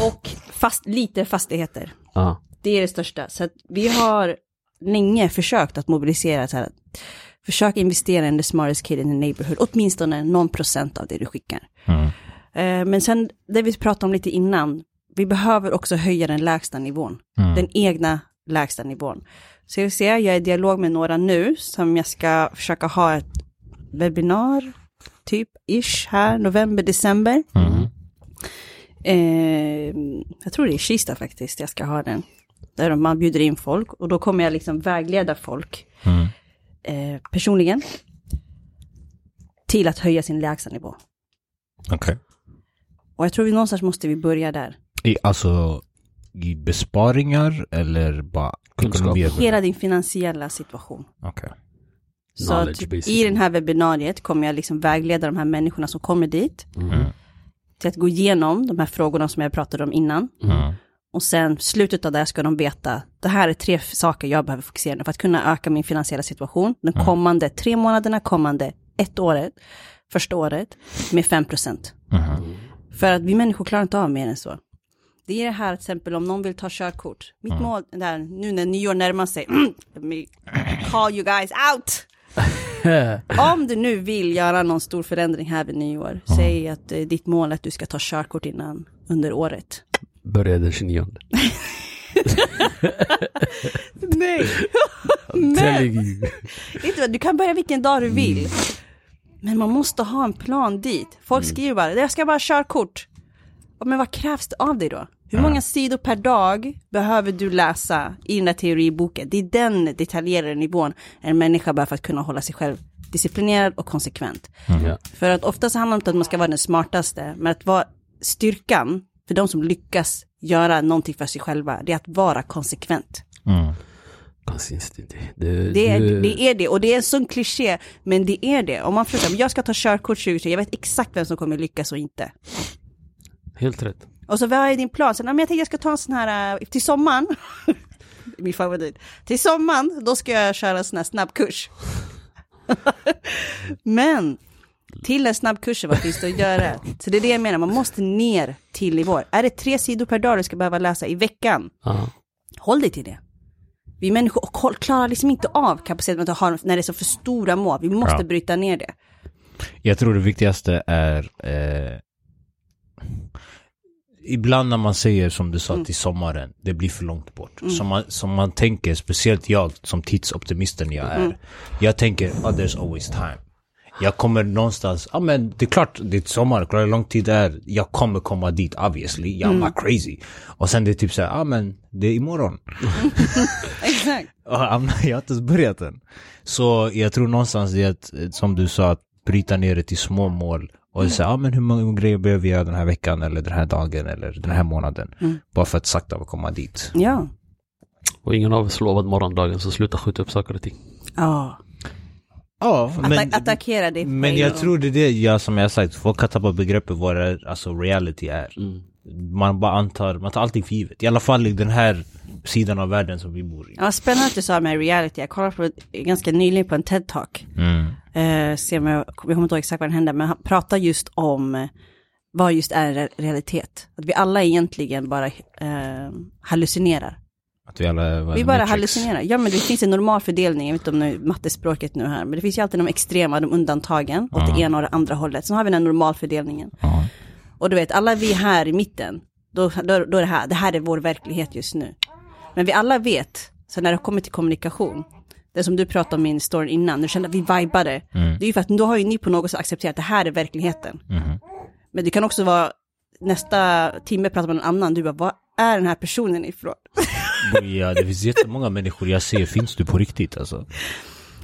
Och fast, lite fastigheter. Ja. Det är det största. Så att vi har länge försökt att mobilisera så här. Försök investera in the smartest kid in the neighborhood. Åtminstone någon procent av det du skickar. Mm. Eh, men sen, det vi pratade om lite innan. Vi behöver också höja den lägsta nivån. Mm. Den egna lägsta nivån. Så jag ser, jag är i dialog med några nu som jag ska försöka ha ett webbinar, typ ish här, november, december. Mm. Eh, jag tror det är i Kista faktiskt, jag ska ha den. Där man bjuder in folk och då kommer jag liksom vägleda folk Mm. eh, personligen till att höja sin lägsta nivå. Okej. Och jag tror vi någonstans måste vi börja där. I, alltså, i besparingar eller bara Kunskap. Hela din finansiella situation. Okej. Så basically. i den här webbinariet kommer jag liksom vägleda de här människorna som kommer dit Mhm. till att gå igenom de här frågorna som jag pratade om innan. Mm. Och sen slutet av det ska de veta, det här är tre saker jag behöver fokusera på för att kunna öka min finansiella situation de kommande tre månaderna, kommande ett året, första året, med 5 procent. Mhm. För att vi människor klarar inte av mer än så. Det är det här till exempel om någon vill ta körkort. Mitt mål, där, nu när nyår närmar sig, let me call you guys out. Om du nu vill göra någon stor förändring här vid nyår, säg att eh, ditt mål är att du ska ta körkort innan under året. Börjar den 29. Nej! Vet du kan börja vilken dag du vill. Men man måste ha en plan dit. Folk skriver bara, jag ska bara ha körkort. Men vad krävs det av dig då? Hur många sidor per dag behöver du läsa i den där teoriboken? Det är den detaljerade nivån en människa behöver för att kunna hålla sig själv disciplinerad och konsekvent. Ja. För att oftast handlar det inte om att man ska vara den smartaste, men att vara styrkan för de som lyckas göra någonting för sig själva, det är att vara konsekvent. Mm. Consistency. Det, Det är, det är det, och det är en sån kliché, men det är det. Om man försöker, jag ska ta körkort 2020, jag vet exakt vem som kommer lyckas och inte. Helt rätt. Och så vad är din plan? Men jag tänkte jag ska ta en sån här, äh, till sommaren, min favorit, till sommaren, då ska jag köra en sån här snabbkurs. men, till en snabbkurs, vad finns det att göra? Så det är det jag menar, man måste ner till nivåer. Är det tre sidor per dag du ska behöva läsa i veckan? Ja. Håll dig till det. Vi människor klarar liksom inte av kapaciteten att ha, när det är så för stora mål. Vi måste Ja. bryta ner det. Jag tror det viktigaste är eh, Ibland när man säger som du sa till sommaren, det blir för långt bort. Som, man, som man tänker, speciellt jag som tidsoptimisten jag är. Jag tänker, oh, there's always time. Jag kommer någonstans, ja men det är klart det är sommar, kolla hur lång tid det är. Jag kommer komma dit obviously, jag är not crazy. Och sen det är typ såhär, ja men det är imorgon. Exakt. Jag har inte ens börjat än. Så jag tror någonstans det att, som du sa, att bryta ner det till små mål. Och säga, ja men hur många grejer behöver vi göra den här veckan eller den här dagen eller den här månaden. Bara för att sakta komma dit. Ja. Och ingen av oss lovat morgondagen så sluta skjuta upp saker och ting. Ja. Ja, Atta- attackera det. på men en jag tror det är det, jag, som jag har sagt, folk har tappat begreppet vad alltså reality är. Man bara antar, man tar allting för givet. I alla fall i den här sidan av världen som vi bor i. Ja, spännande att du sa med reality. Jag kollade på ganska nyligen på en TED-talk. Mm. Eh, se om jag, kommer inte ihåg exakt vad den hände, men han pratar just om eh, vad just är re- realitet. Att vi alla egentligen bara eh, hallucinerar. Att vi alla var Vi bara Matrix. hallucinerar. Ja, men det finns en normal fördelning, jag vet inte om nu mattespråket nu här, men det finns ju alltid de extrema, de undantagen, åt det ena och det andra hållet. Sen har vi den normalfördelningen. Ja. Och du vet, alla vi här i mitten, då, då, då är det här, det här är vår verklighet just nu. Men vi alla vet, så när det kommer till kommunikation, det som du pratade om i min story innan, du kände att vi vibade, Mm. det är ju för att då har ju ni på något sätt accepterat att det här är verkligheten. Mhm. Men det kan också vara, nästa timme pratar man med en annan, du bara, vad är den här personen ifrån? Ja, det finns jättemånga människor jag ser, finns du på riktigt alltså?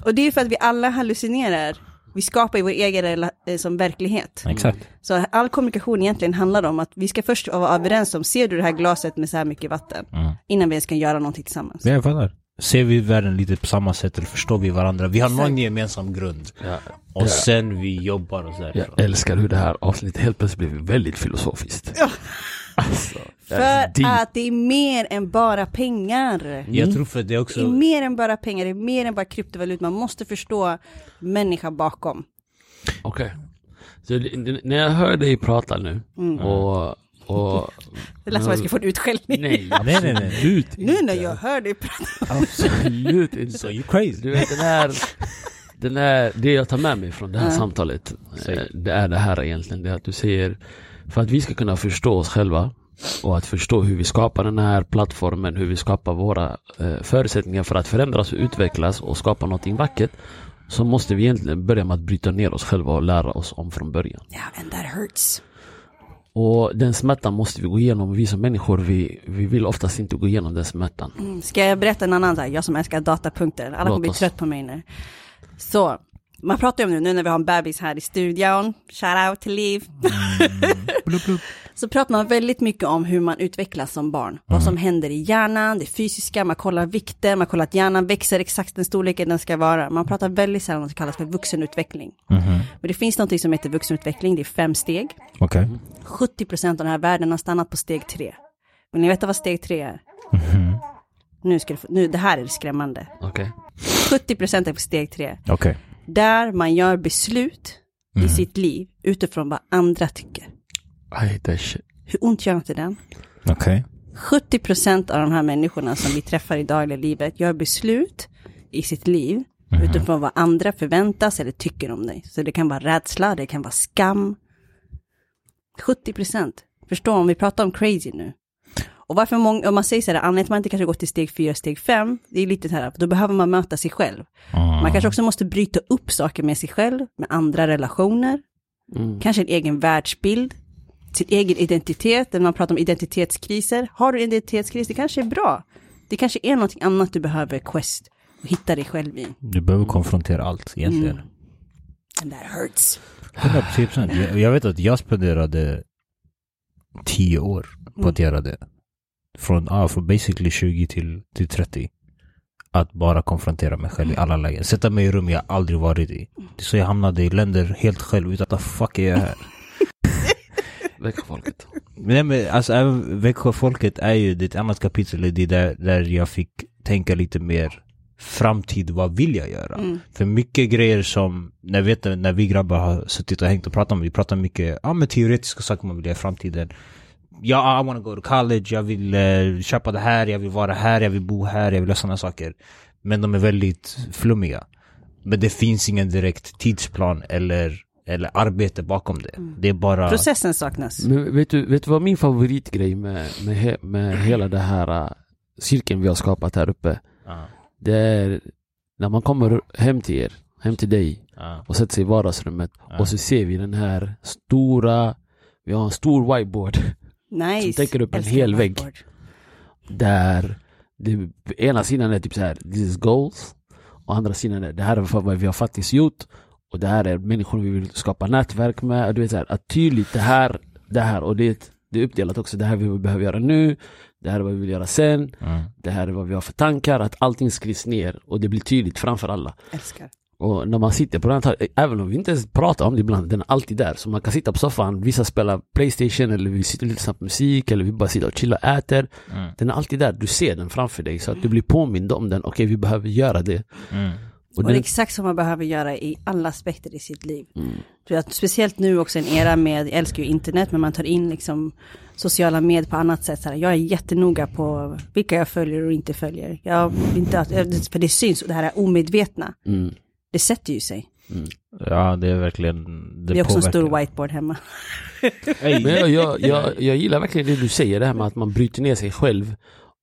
Och det är för att vi alla hallucinerar. Vi skapar ju vår egen eh, som verklighet. Exakt. Så all kommunikation egentligen handlar om att vi ska först vara överens om, ser du det här glaset med så här mycket vatten? Mm. Innan vi ens kan göra någonting tillsammans. Jag fattar. Ser vi världen lite på samma sätt eller förstår vi varandra? Vi har någon gemensam grund. Ja. Och sen vi jobbar och sådär. Jag älskar hur det här avsnittet helt plötsligt blev väldigt filosofiskt. Alltså, För deep. att det är mer än bara pengar. Jag tror för det är Det är också... mer än bara pengar, det är mer än bara kryptovaluta. Man måste förstå människan bakom. Okej. Så det- det- när jag hör dig prata nu Mm. och... och Det lät som att jag skulle få en utskällning. Nej, Nej, nej, nej. absolut Nu när jag hör dig prata. Absolut inte. So you crazy. Du vet den här, den här, det jag tar med mig från det här Ja. samtalet, Säg. eh, det är det här egentligen, det är att du säger, för att vi ska kunna förstå oss själva och att förstå hur vi skapar den här plattformen, hur vi skapar våra eh, förutsättningar för att förändras och utvecklas och skapa någonting vackert, så måste vi egentligen börja med att bryta ner oss själva och lära oss om från början. Ja, and that hurts. Och den smärtan måste vi gå igenom, vi som människor, vi, vi vill oftast inte gå igenom den smärtan. Mm, Ska jag berätta en annan, här, jag som älskar datapunkter, alla kommer bli trött på mig nu. Så, man pratar ju om nu, nu när vi har en bebis här i studion, shout out till Liv. så pratar man väldigt mycket om hur man utvecklas som barn. Vad som händer i hjärnan, det fysiska, man kollar vikten, man kollar att hjärnan växer exakt den storleken den ska vara. Man pratar väldigt sällan om det som kallas för vuxenutveckling. Mhm. Men det finns något som heter vuxenutveckling, det är fem steg. Okej. 70% av den här världen har stannat på steg tre. Vill ni veta vad steg tre är? Mhm. Nu ska du få, nu, det här är skrämmande. Okej? 70% är på steg tre. Okej. Där man gör beslut i sitt liv utifrån vad andra tycker. I hate that shit. Hur ont gör inte den? Okej. 70% av de här människorna som vi träffar i dagliga livet gör beslut i sitt liv utifrån vad andra förväntas eller tycker om dig. Så det kan vara rädsla, det kan vara skam. 70%. Förstå om vi pratar om crazy nu. Och varför många, om man säger så här, anledningen till att man inte kanske går till steg 4, steg 5, det är lite så här, då behöver man möta sig själv. Man kanske också måste bryta upp saker med sig själv, med andra relationer, Mm. kanske en egen världsbild, sin egen identitet, när man pratar om identitetskriser. Har du identitetskris, det kanske är bra. Det kanske är någonting annat du behöver quest och hitta dig själv i. Du behöver konfrontera allt egentligen. Mm. And that hurts. 110 procent. Jag, jag vet att jag spenderade 10 år på att göra det. Från, ah, från basically 20 till, till 30. Att bara konfrontera mig själv i alla lägen. Sätta mig i rum jag aldrig varit i. Det är så jag hamnade i länder helt själv utan att fuck är jag här? Väcka folket. Nej men alltså även Växjöfolket är ju det är ett annat kapitel. Det är där, där jag fick tänka lite mer framtid, vad vill jag göra? Mm. För mycket grejer som, när, vet, när vi grabbar har suttit och hängt och pratat om, vi pratar mycket, ja men teoretiska saker man vill göra i framtiden. Ja, I wanna go to college, jag vill eh, köpa det här, jag vill vara här, jag vill bo här, jag vill göra sådana saker. Men de är väldigt flummiga. Men det finns ingen direkt tidsplan eller, eller arbete bakom det. Det är bara... Processen saknas. Men vet du, vet du vad min favoritgrej med, med, he, med hela det här uh, cirkeln vi har skapat här uppe? Ja, Det är när man kommer hem till er, hem till dig ja, och sätter sig i vardagsrummet och så ser vi den här stora, vi har en stor whiteboard Nice. Som täcker upp en Älskar hel vägg. whiteboard. där det, ena sidan är typ så här, this is goals och andra sidan är det här är vad vi har faktiskt gjort och det här är människor vi vill skapa nätverk med. Och Du vet så här, att tydligt det här, det här och det, det är uppdelat också. Det här vi behöver göra nu, det här är vad vi vill göra sen, mm. det här är vad vi har för tankar. Att allting skrivs ner och det blir tydligt framför alla. Älskar. Och när man sitter på den här, även om vi inte ens pratar om det ibland, den är alltid där. Så man kan sitta på soffan, vissa spelar Playstation eller vi sitter och lyssnar på musik eller vi bara sitter och chillar och äter. Mm. Den är alltid där, du ser den framför dig så att du blir påmind om den, okej vi behöver göra det. Mm. Och det- det är exakt som man behöver göra i alla aspekter i sitt liv. Mm. För att speciellt nu också en era med, jag älskar ju internet, men man tar in liksom sociala medier på annat sätt. Så här, jag är jättenoga på vilka jag följer och inte följer. Jag inte att, för det syns, och det här är omedvetna. Mm. Det sätter ju sig. Ja, det är verkligen... Det, är också en stor whiteboard hemma. Men jag, jag, jag, jag gillar verkligen det du säger, det här med att man bryter ner sig själv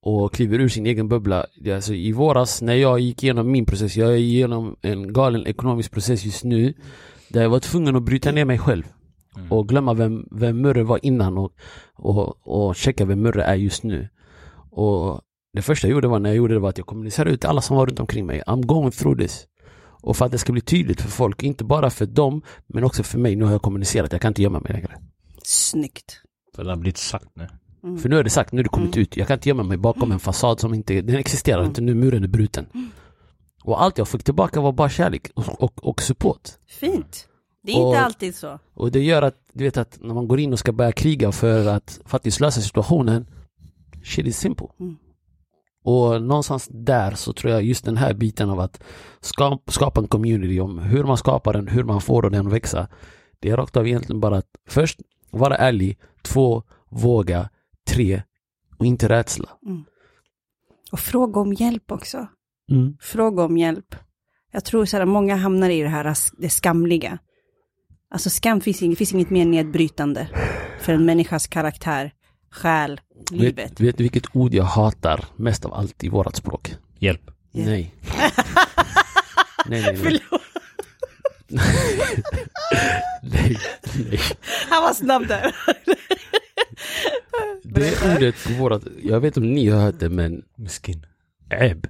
och kliver ur sin egen bubbla. Alltså, I våras när jag gick igenom min process, jag är igenom en galen ekonomisk process just nu, där jag var tvungen att bryta ner mig själv och glömma vem, vem Murre var innan och, och, och checka vem Murre är just nu. Och det första jag gjorde var när jag gjorde det var att jag kommunicerade ut till alla som var runt omkring mig. I'm going through this. Och för att det ska bli tydligt för folk, inte bara för dem, men också för mig. Nu har jag kommunicerat, jag kan inte gömma mig längre. Snyggt. För det har blivit sagt nu. För nu är det sagt, nu är det kommit ut. Jag kan inte gömma mig bakom en fasad som inte, den existerar inte, nu muren är bruten. Och allt jag fick tillbaka var bara kärlek och, och, och support. Fint. Det är Och- inte alltid så. Och det gör att, du vet att när man går in och ska börja kriga för att faktiskt lösa situationen, shit is simple. Mm. Och någonstans där så tror jag just den här biten av att skapa, skapa en community om hur man skapar den, hur man får den att växa. Det är rakt av egentligen bara att först vara ärlig, två, våga, tre, och inte rädsla. Och fråga om hjälp också. Mm. Fråga om hjälp. Jag tror så här, många hamnar i det här det skamliga. Alltså skam finns inget, finns inget mer nedbrytande för en människas karaktär, själ, livet. Vet, vet du vilket ord jag hatar mest av allt i vårat språk? Hjälp. Ja. Nej. nej, nej, nej. nej, nej. Han var snabb där. Det ordet på vårat, jag vet inte om ni har hört det men Miskin. eb,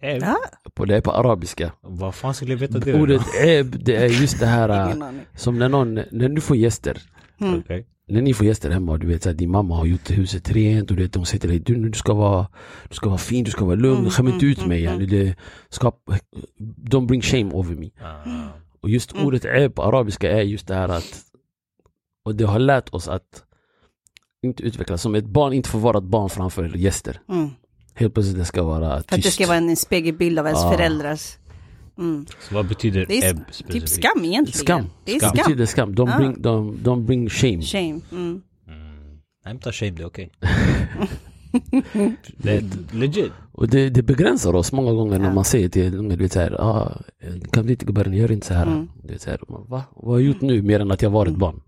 Eb. Ja, på det är på arabiska. Vad fan skulle jag veta det? Ordet eb, det är just det här som när någon, när du får gäster. Mm. Okej. När ni får gäster hemma och du vet att din mamma har gjort huset rent och du vet de säger till dig du, du ska vara Du ska vara fin, du ska vara lugn, Mm, skäm inte mm, ut mig mm, yani. det skap, Don't bring shame over me Ah. Och just Mm. ordet eb på arabiska är just det här att Och det har lärt oss att inte utvecklas som ett barn inte får vara ett barn framför gäster Mm. Helt plötsligt det ska vara För att det tyst ska vara en spegelbild av ens Ah. föräldrars. Mm. Så vad betyder Det är ebb typ specifikt? skam egentligen. Skam. Det är Skam. skam. betyder skam, don't, Ah. bring, don't, don't bring shame Shame. Mm. Mm. Shame, det är okej. det är legit. Och det, det begränsar oss många gånger när Ja. man säger till du vet såhär, ah, kan bli inte gubben, gör inte så här. Mm. Du så här va? Vad har jag gjort nu mer än att jag var ett barn?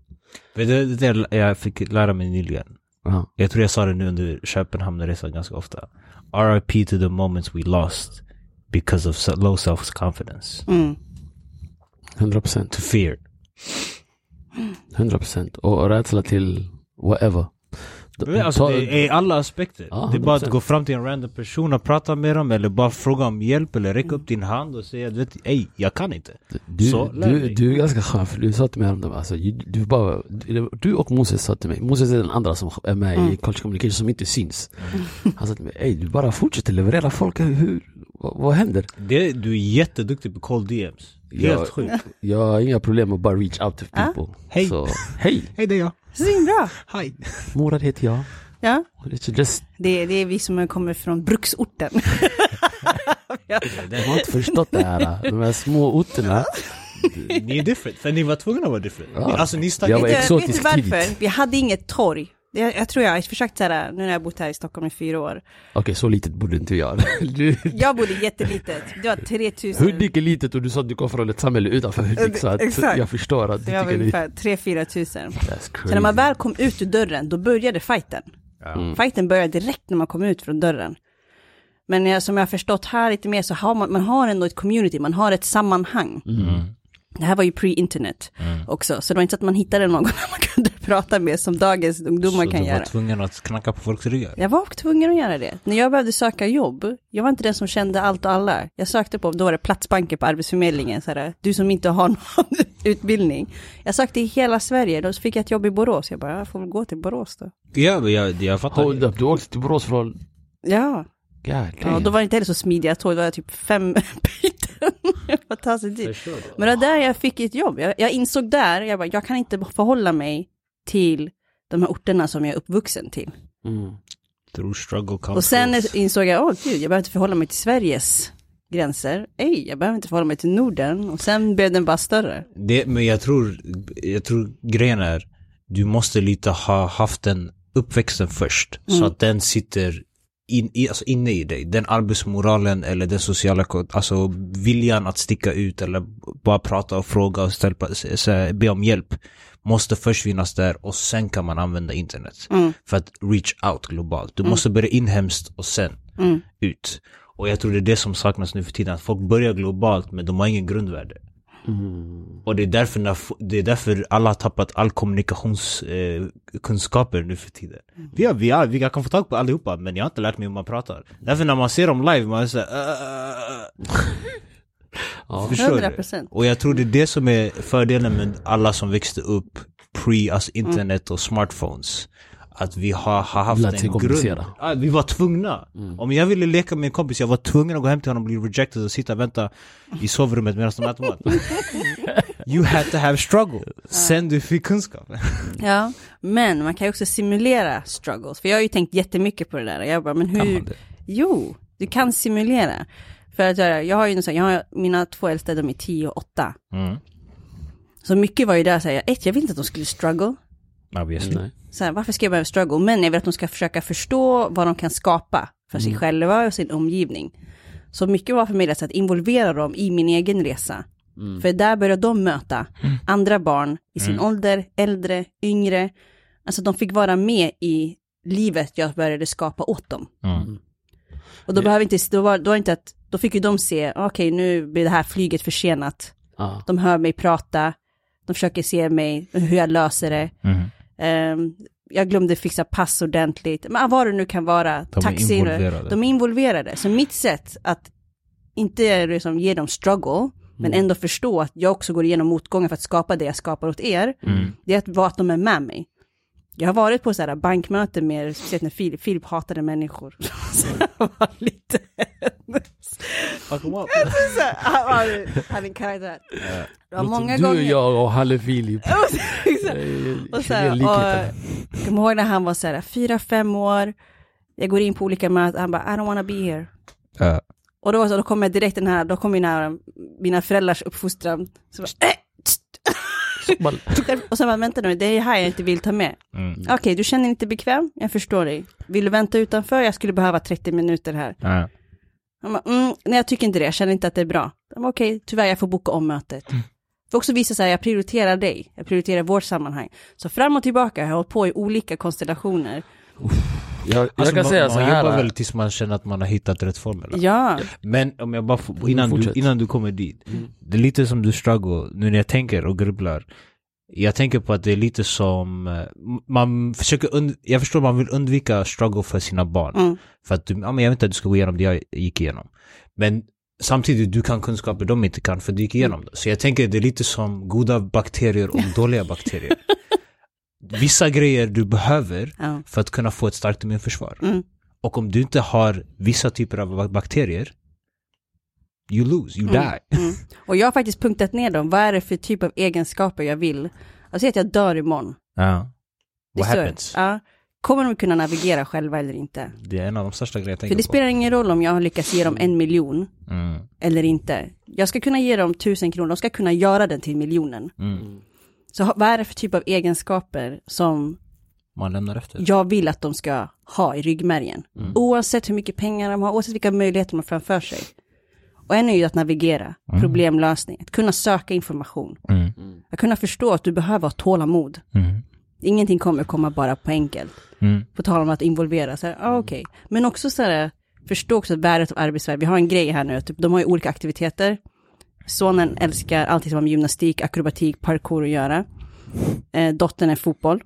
Vet du, det där jag fick lära mig nyligen. Aha. Jag tror jag sa det nu under Köpenhamnresan ganska ofta. RIP to the moments we lost because of low self-confidence. Mm. 100%. To fear. 100% och rädsla till whatever. Alltså, det är alla aspekter. Ja, det är bara att 100%. gå fram till en random person och prata med dem eller bara fråga om hjälp eller räcka upp din hand och säga du vet, ej, jag kan inte. du, så, lär du, dig. du är ganska skön för du sa till mig häromdagen, alltså, du, du, bara, du, och Moses sa till mig, Moses är den andra som är med Mm. i Culture Communication som inte syns. Han sa till mig, ey du bara fortsätter leverera folk, hur, vad, vad händer? Det, du är jätteduktig på cold DMs. Helt Ja. sjukt. Jag har inga problem med att bara reach out to Ah. people. Hej. Så, hej, Hej det är jag. Svinbra. Hej. Morad heter jag. Ja, It's just, det, det är vi som kommer från bruksorten. jag har inte förstått det här, de här små orterna. Ni är different, för ni var tvungna att vara different. Ja. Alltså ni stack Jag var vet, du, vet du exotisk varför? tidigt. Vi hade inget torg. Jag, jag tror jag har försökt så här, nu när jag har bott här i Stockholm i fyra år. Okej, så litet borde inte jag. Du, Jag bodde jättelitet, det var 3000. Hudik är litet och du sa att du kom från ett samhälle utanför Hudik så att Exakt. jag förstår att du Det var tycker det ungefär 3-4 tusen. That's Så crazy. när man väl kom ut ur dörren, då började fighten. Mm. Fighten började direkt när man kom ut från dörren. Men jag, som jag har förstått här lite mer så har man, man har ändå ett community, man har ett sammanhang. Mm. Det här var ju pre-internet också, så det var inte så att man hittade någon man kunde prata med som dagens ungdomar Så kan du var göra. tvungen att knacka på folks ryggar. Jag var tvungen att göra det. När jag behövde söka jobb, jag var inte den som kände allt och alla. Jag sökte på, då var det Platsbanken på Arbetsförmedlingen, så här, du som inte har någon utbildning. Jag sökte i hela Sverige, då fick jag ett jobb i Borås. Jag bara, jag får väl gå till Borås då. Ja, men jag, jag fattar. Hold up, du åkte till Borås från... Ja, God ja då var det inte heller så smidiga tåg, då var jag typ fem sig dit. Men det var där jag fick ett jobb. Jag, jag insåg där, jag bara, jag kan inte förhålla mig till de här orterna som jag är uppvuxen till. Mm. Through struggle comes Och sen insåg jag, åh gud, jag behöver inte förhålla mig till Sveriges gränser. Ej, jag behöver inte förhålla mig till Norden. Och sen blev den bara större. Det, men jag tror, jag tror grejen är, du måste lite ha haft den uppväxten först. Så att den sitter in, i, alltså inne i dig. Den arbetsmoralen eller den sociala, alltså viljan att sticka ut eller bara prata och fråga och ställa, be om hjälp. Måste först finnas där och sen kan man använda internet. För att reach out globalt. Du måste börja inhemskt och sen ut. Och jag tror det är det som saknas nu för tiden. Att folk börjar globalt men de har ingen grundvärde. Och det är därför, det är därför alla har tappat all kommunikationskunskaper eh, nu för tiden. Vi, har, vi, har, vi kan få tag på allihopa men jag har inte lärt mig hur man pratar. Därför när man ser dem live, man är såhär... Ja. Förstår 100%. du? Och jag tror det är det som är fördelen med alla som växte upp pre alltså internet och smartphones. Att vi har, har haft en grund. Ja, vi var tvungna. Om jag ville leka med en kompis, jag var tvungen att gå hem till honom och bli rejected och sitta och vänta i sovrummet medan de äter mat. You had to have struggle. Sen du fick kunskap. Ja, men man kan ju också simulera struggles. För jag har ju tänkt jättemycket på det där. Jag bara, men hur? Kan man det? Jo, du kan simulera. För att jag, jag har ju en sån- jag har mina två äldsta, de är 10 och 8. Mm. Så mycket var ju där, så här, ett, jag vill inte att de skulle struggle. Obviously. Nej. Så här, varför ska jag behöva struggle? Men jag vill att de ska försöka förstå vad de kan skapa för sig själva och sin omgivning. Så mycket var för mig att involvera dem i min egen resa. För där börjar de möta andra barn i sin ålder, äldre, yngre. Alltså de fick vara med i livet jag började skapa åt dem. Mm. Och då behöver inte, då var, då var inte att, då fick ju de se, okej nu blir det här flyget försenat. Ja. De hör mig prata, de försöker se mig, hur jag löser det. Mm. Ehm, jag glömde fixa pass ordentligt, men vad det nu kan vara. De är taxi, involverade. De är involverade. Så mitt sätt att inte liksom ge dem struggle, men ändå förstå att jag också går igenom motgångar för att skapa det jag skapar åt er, det är att vara att de är med mig. Jag har varit på så här bankmöten med, speciellt när Filip, Filip hatade människor. så jag var lite... Fuck up. han var- han är en karaktär. Det var många du, gånger... jag och Halle Filip. Och så här, och, jag kommer ihåg när han var så här, fyra, fem år, jag går in på olika möten, han bara, I don't wanna be here. Ja. Och då, så, då kommer direkt den här, då kommer den här, mina föräldrars uppfostran, så bara, äh, och sen bara, vänta nu, det är här jag inte vill ta med. Mm. Okej, du känner dig inte bekväm, jag förstår dig. Vill du vänta utanför? Jag skulle behöva 30 minuter här. Ja. Han bara, mm, nej jag tycker inte det, jag känner inte att det är bra. Okej, tyvärr jag får boka om mötet. För också visa så här, jag prioriterar dig, jag prioriterar vårt sammanhang. Så fram och tillbaka, jag har hållit på i olika konstellationer. Jag, jag Alltså, kan man, säga man så här. jobbar väl tills man känner att man har hittat rätt formel. Ja, Men om jag bara får, innan, du, innan du kommer dit. Det är lite som du struggle, nu när jag tänker och grubblar. Jag tänker på att det är lite som, eh, man försöker, und- jag förstår man vill undvika struggle för sina barn. Mm. För att du, ja, men jag vet inte att du ska gå igenom det jag gick igenom. Men samtidigt, du kan kunskaper de inte kan för du gick igenom det. Så jag tänker det är lite som goda bakterier och dåliga bakterier. Vissa grejer du behöver ja. för att kunna få ett starkt immunförsvar. Mm. Och om du inte har vissa typer av bak- bakterier, you lose, you die. Mm. Och jag har faktiskt punktat ner dem, vad är det för typ av egenskaper jag vill? Alltså att jag dör imorgon. Ja. What happens? Ja. Kommer de kunna navigera själva eller inte? Det är en av de största grejerna jag För tänker det på. spelar ingen roll om jag har lyckats ge dem en miljon Mm. eller inte. Jag ska kunna ge dem tusen kronor, de ska kunna göra den till miljonen. Mm. Så vad är det för typ av egenskaper som Man lämnar efter. jag vill att de ska ha i ryggmärgen? Mm. Oavsett hur mycket pengar de har, oavsett vilka möjligheter de har framför sig. Och en är ju att navigera, Mm. problemlösning, att kunna söka information. Mm. Att kunna förstå att du behöver ha tålamod. Mm. Ingenting kommer komma bara på enkelt. Mm. På tal om att involvera, så här, ah, okej. Men också så här, förstå också värdet av arbetsvärde. Vi har en grej här nu, typ, de har ju olika aktiviteter. Sonen älskar allting som har med gymnastik, akrobatik, parkour att göra. Eh, dottern är fotboll.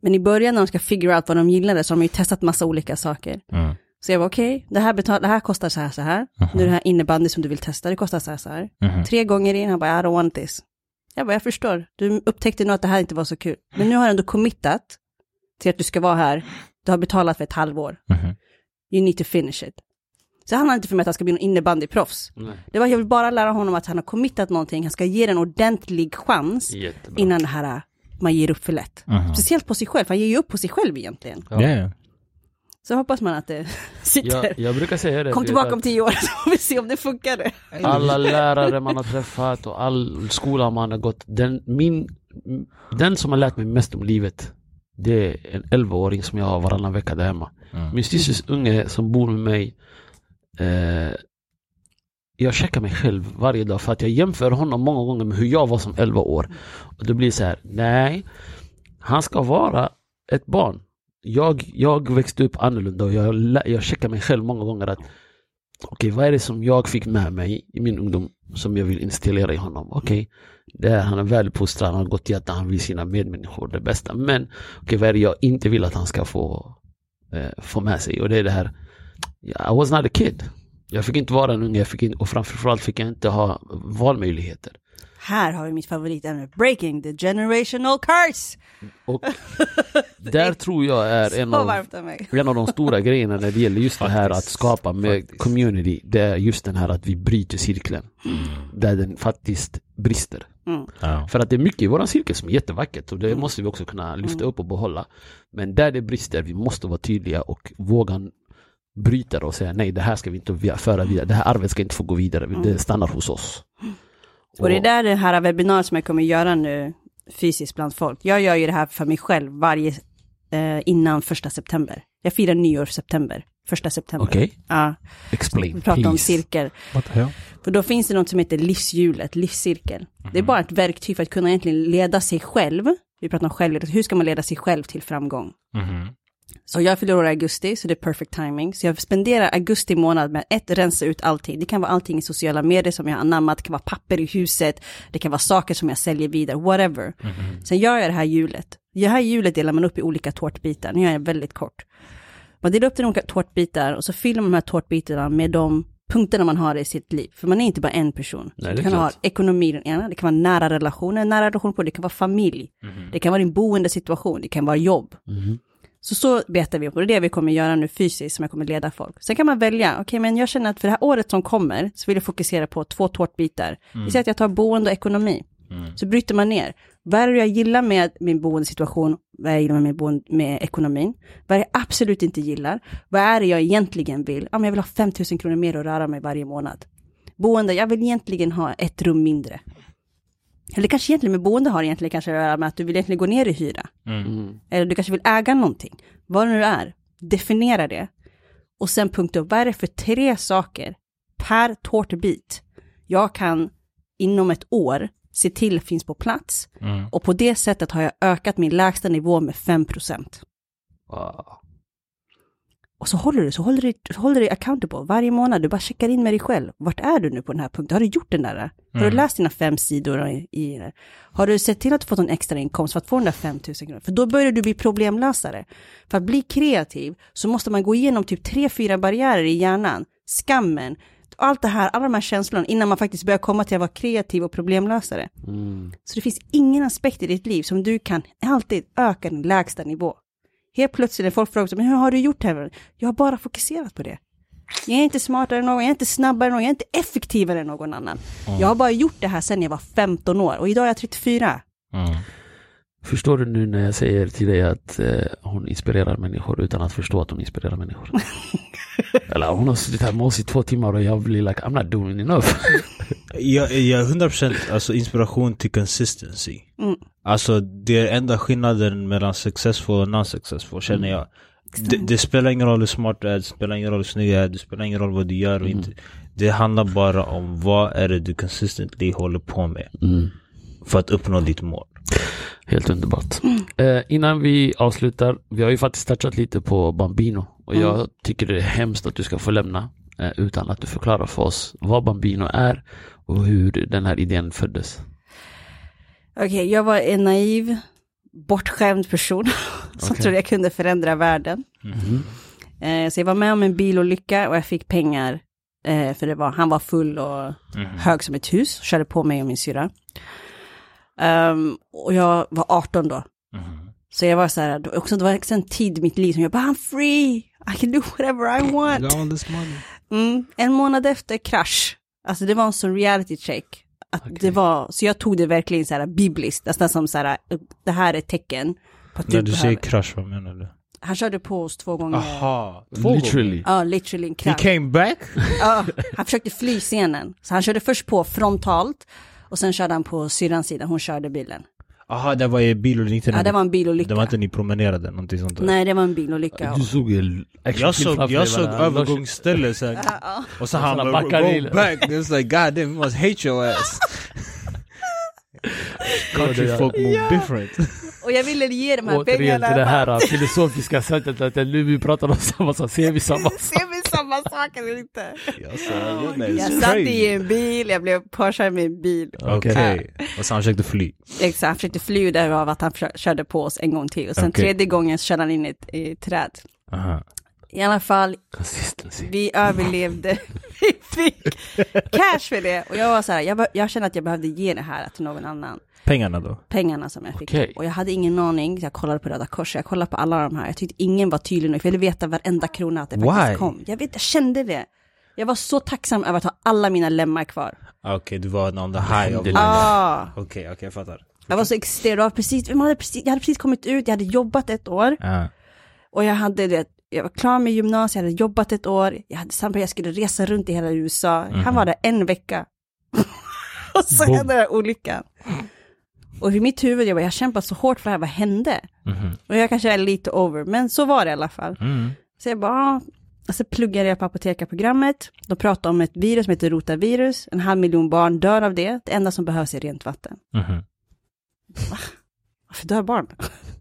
Men i början när de ska figure out vad de gillade så har de ju testat massa olika saker. Mm. Så jag var okej, det, här betal- det här kostar så här så här. Nu är det här innebandy som du vill testa, det kostar så här så här. Mhm. Tre gånger in, han bara I don't want this. Jag bara, jag förstår. Du upptäckte nog att det här inte var så kul. Men nu har du ändå committat till att du ska vara här. Du har betalat för ett halvår. Mhm. You need to finish it. Så det handlar inte för mig att han ska bli någon innebandyproffs. Nej. Det var, jag vill bara lära honom att han har committat någonting. Han ska ge det en ordentlig chans Jättebra. innan det här, man ger upp för lätt. Mhm. Speciellt på sig själv, han ger ju upp på sig själv egentligen. Ja. Ja. Så hoppas man att det sitter. Jag, jag brukar säga det. Kom tillbaka om tio år så får vi se om det funkade. att Alla lärare man har träffat och all skola man har gått. Den, min, den som har lärt mig mest om livet, det är en 11-åring som jag har varannan vecka där hemma. Mm. Min systers unge som bor med mig. Eh, jag checkar mig själv varje dag för att jag jämför honom många gånger med hur jag var som 11 år. Och det blir så här, nej, han ska vara ett barn. Jag, jag växte upp annorlunda och jag, jag checkar mig själv många gånger att okej, vad är det som jag fick med mig i min ungdom som jag vill installera i honom? Okej, det är, han är väluppfostrad, han har gott hjärta, han vill sina medmänniskor det bästa. Men okej, vad är det jag inte vill att han ska få, eh, få med sig? Och det är det här, I was not a kid. Jag fick inte vara en unge, jag fick inte, och framförallt fick jag inte ha valmöjligheter. Här har vi mitt favoritämne, breaking the generational curse. Och där tror jag är en av, en av de stora grejerna när det gäller just det här att skapa med community. Det är just den här att vi bryter cirkeln. Där den faktiskt brister. Ja. För att det är mycket i våran cirkel som är jättevackert och det måste vi också kunna lyfta upp och behålla. Men där det brister, vi måste vara tydliga och våga bryta det och säga nej, det här ska vi inte föra vidare. Det här arvet ska inte få gå vidare. Det stannar hos oss. Och det är där det här webbinariet som jag kommer göra nu fysiskt bland folk. Jag gör ju det här för mig själv varje, eh, innan första september. Jag firar nyår september, första september. Okej, Ja, explain vi pratar om please. cirkel. The hell? För då finns det något som heter livshjulet, livscirkel. Det är bara ett verktyg för att kunna egentligen leda sig själv. Vi pratar om självledning, hur ska man leda sig själv till framgång? Mhm. Så jag fyller år i augusti, så det är perfect timing. Så jag spenderar augusti månad med ett, rensa ut allting. Det kan vara allting i sociala medier som jag har anammat, det kan vara papper i huset, det kan vara saker som jag säljer vidare, whatever. Sen gör jag det här hjulet. Det här hjulet delar man upp i olika tårtbitar, nu gör jag väldigt kort. Man delar upp det i olika tårtbitar och så fyller man de här tårtbitarna med de punkterna man har i sitt liv. För man är inte bara en person. Nej, det du kan ha klart. ekonomi den ena, det kan vara nära relationer, nära relation på, det kan vara familj, det kan vara din boendesituation, det kan vara jobb. Mhm. Så så betar vi upp och det är det vi kommer göra nu fysiskt som jag kommer leda folk. Sen kan man välja, okej men jag känner att för det här året som kommer så vill jag fokusera på två tårtbitar. Vi säger att jag tar boende och ekonomi. Så bryter man ner. Vad är det jag gillar med min boendesituation? Vad är det jag gillar med, boende, med ekonomin? Vad är det jag absolut inte gillar? Vad är det jag egentligen vill? Ja, men jag vill ha 5 000 kronor mer att röra mig varje månad. Boende, jag vill egentligen ha ett rum mindre. Eller kanske egentligen med boende har egentligen kanske att göra med att du vill egentligen gå ner i hyra. Mm. Eller du kanske vill äga någonting. Vad det nu är, definiera det. Och sen punkta upp, vad är det för tre saker per tårtbit jag kan inom ett år se till finns på plats. Mm. Och på det sättet har jag ökat min lägsta nivå med 5%. Wow. Och så håller du, så håller du, så håller du accountable varje månad. Du bara checkar in med dig själv. Vart är du nu på den här punkten? Har du gjort den där? Har du läst dina fem sidor i, i? Har du sett till att du fått en extra inkomst för att få den där 5 000 kronor? För då börjar du bli problemlösare. För att bli kreativ så måste man gå igenom typ tre, fyra barriärer i hjärnan. Skammen, allt det här, alla de här känslorna innan man faktiskt börjar komma till att vara kreativ och problemlösare. Mm. Så det finns ingen aspekt i ditt liv som du kan alltid öka din lägsta nivå. Helt plötsligt när folk frågar, men hur har du gjort det här? Jag har bara fokuserat på det. Jag är inte smartare än någon, jag är inte snabbare än någon, jag är inte effektivare än någon annan. Jag har bara gjort det här sedan jag var 15 år och idag är jag 34. Mm. Förstår du nu när jag säger till dig att eh, hon inspirerar människor utan att förstå att hon inspirerar människor? Eller hon har suttit här med oss i två timmar och jag blir like, I'm not doing enough. Jag, jag är 100% alltså inspiration till consistency. Mm. Alltså det är enda skillnaden mellan successful och non-successful känner jag. Det, det spelar ingen roll hur smart du är, det spelar ingen roll hur snygg du är, det spelar ingen roll vad du gör och inte. Det handlar bara om vad är det du consistently håller på med Mm. för att uppnå ditt mål. Helt underbart. Eh, innan vi avslutar, vi har ju faktiskt touchat lite på Bambino och jag tycker det är hemskt att du ska få lämna eh, utan att du förklarar för oss vad Bambino är och hur den här idén föddes. Okej, jag var en naiv, bortskämd person som Okej. trodde jag kunde förändra världen. Eh, så jag var med om en bilolycka och jag fick pengar. Eh, för det var, han var full och hög som ett hus, körde på mig och min syra. Ehm, och jag var 18 då. Så jag var så här, också, det var också en tid i mitt liv som jag bara, I'm free, I can do whatever I want. Mm, en månad efter krasch. Alltså det var en sån reality check. Att det var, så jag tog det verkligen så här bibliskt, nästan som så här, det här är ett tecken på att du När du säger behöver. krasch, vad menar du? Han körde på oss två gånger. Aha, två Literally. Ja, literally en gånger. He came back? Ja, han försökte fly scenen. Så han körde först på frontalt och sen körde han på syrrans sida, hon körde bilen. Aha, det var i bilolycka. Ja, det var en bilolycka. Det var inte ni promenerade, någonting sånt där. Nej, det var en bilolycka. Du såg en Jag såg, jag såg övergångsstället såhär, och så han Han bara go bilen." back, it's like god damn, you must hate your ass. Country Ja. folk move different. Och jag ville ge de här Återigen pengarna. till det här filosofiska sättet att nu vi pratar om samma sak, ser vi samma sak? Ser vi samma sak eller inte? Jag sa, satt i en bil, jag blev påkörd med en bil. Okej, och så han försökte fly. Exakt, han försökte fly därav att han körde på oss en gång till. Och sen Okej. tredje gången körde han in i ett, i ett träd. Aha. I alla fall, Consistency. vi överlevde. vi fick cash för det. Och jag var så här, jag, jag kände att jag behövde ge det här till någon annan. Pengarna då? Pengarna som jag fick. Okej. Och jag hade ingen aning, jag kollade på Röda Korset, jag kollade på alla de här. Jag tyckte ingen var tydlig nog, för jag ville veta varenda krona att det faktiskt Why? kom. Jag vet, jag kände det. Jag var så tacksam över att ha alla mina lemmar kvar. Okej, du var on the high of... Ah, Okej, okej jag fattar. jag var så extremt, jag, precis, jag, hade precis, jag hade precis kommit ut, jag hade jobbat ett år. Ja. Och jag hade det, jag var klar med gymnasiet, jag hade jobbat ett år, jag hade samtidigt, jag skulle resa runt i hela USA. Han var där en vecka. och så Boom. hände den här olyckan. Och i mitt huvud, jag bara, jag kämpat så hårt för det här, vad hände? Mhm. Och jag kanske är lite over, men så var det i alla fall. Mm. Så jag bara, och så pluggade jag på apotekarprogrammet. De pratade om ett virus som heter rotavirus. En halv miljon barn dör av det. Det enda som behövs är rent vatten. Mhm. Varför dör barn?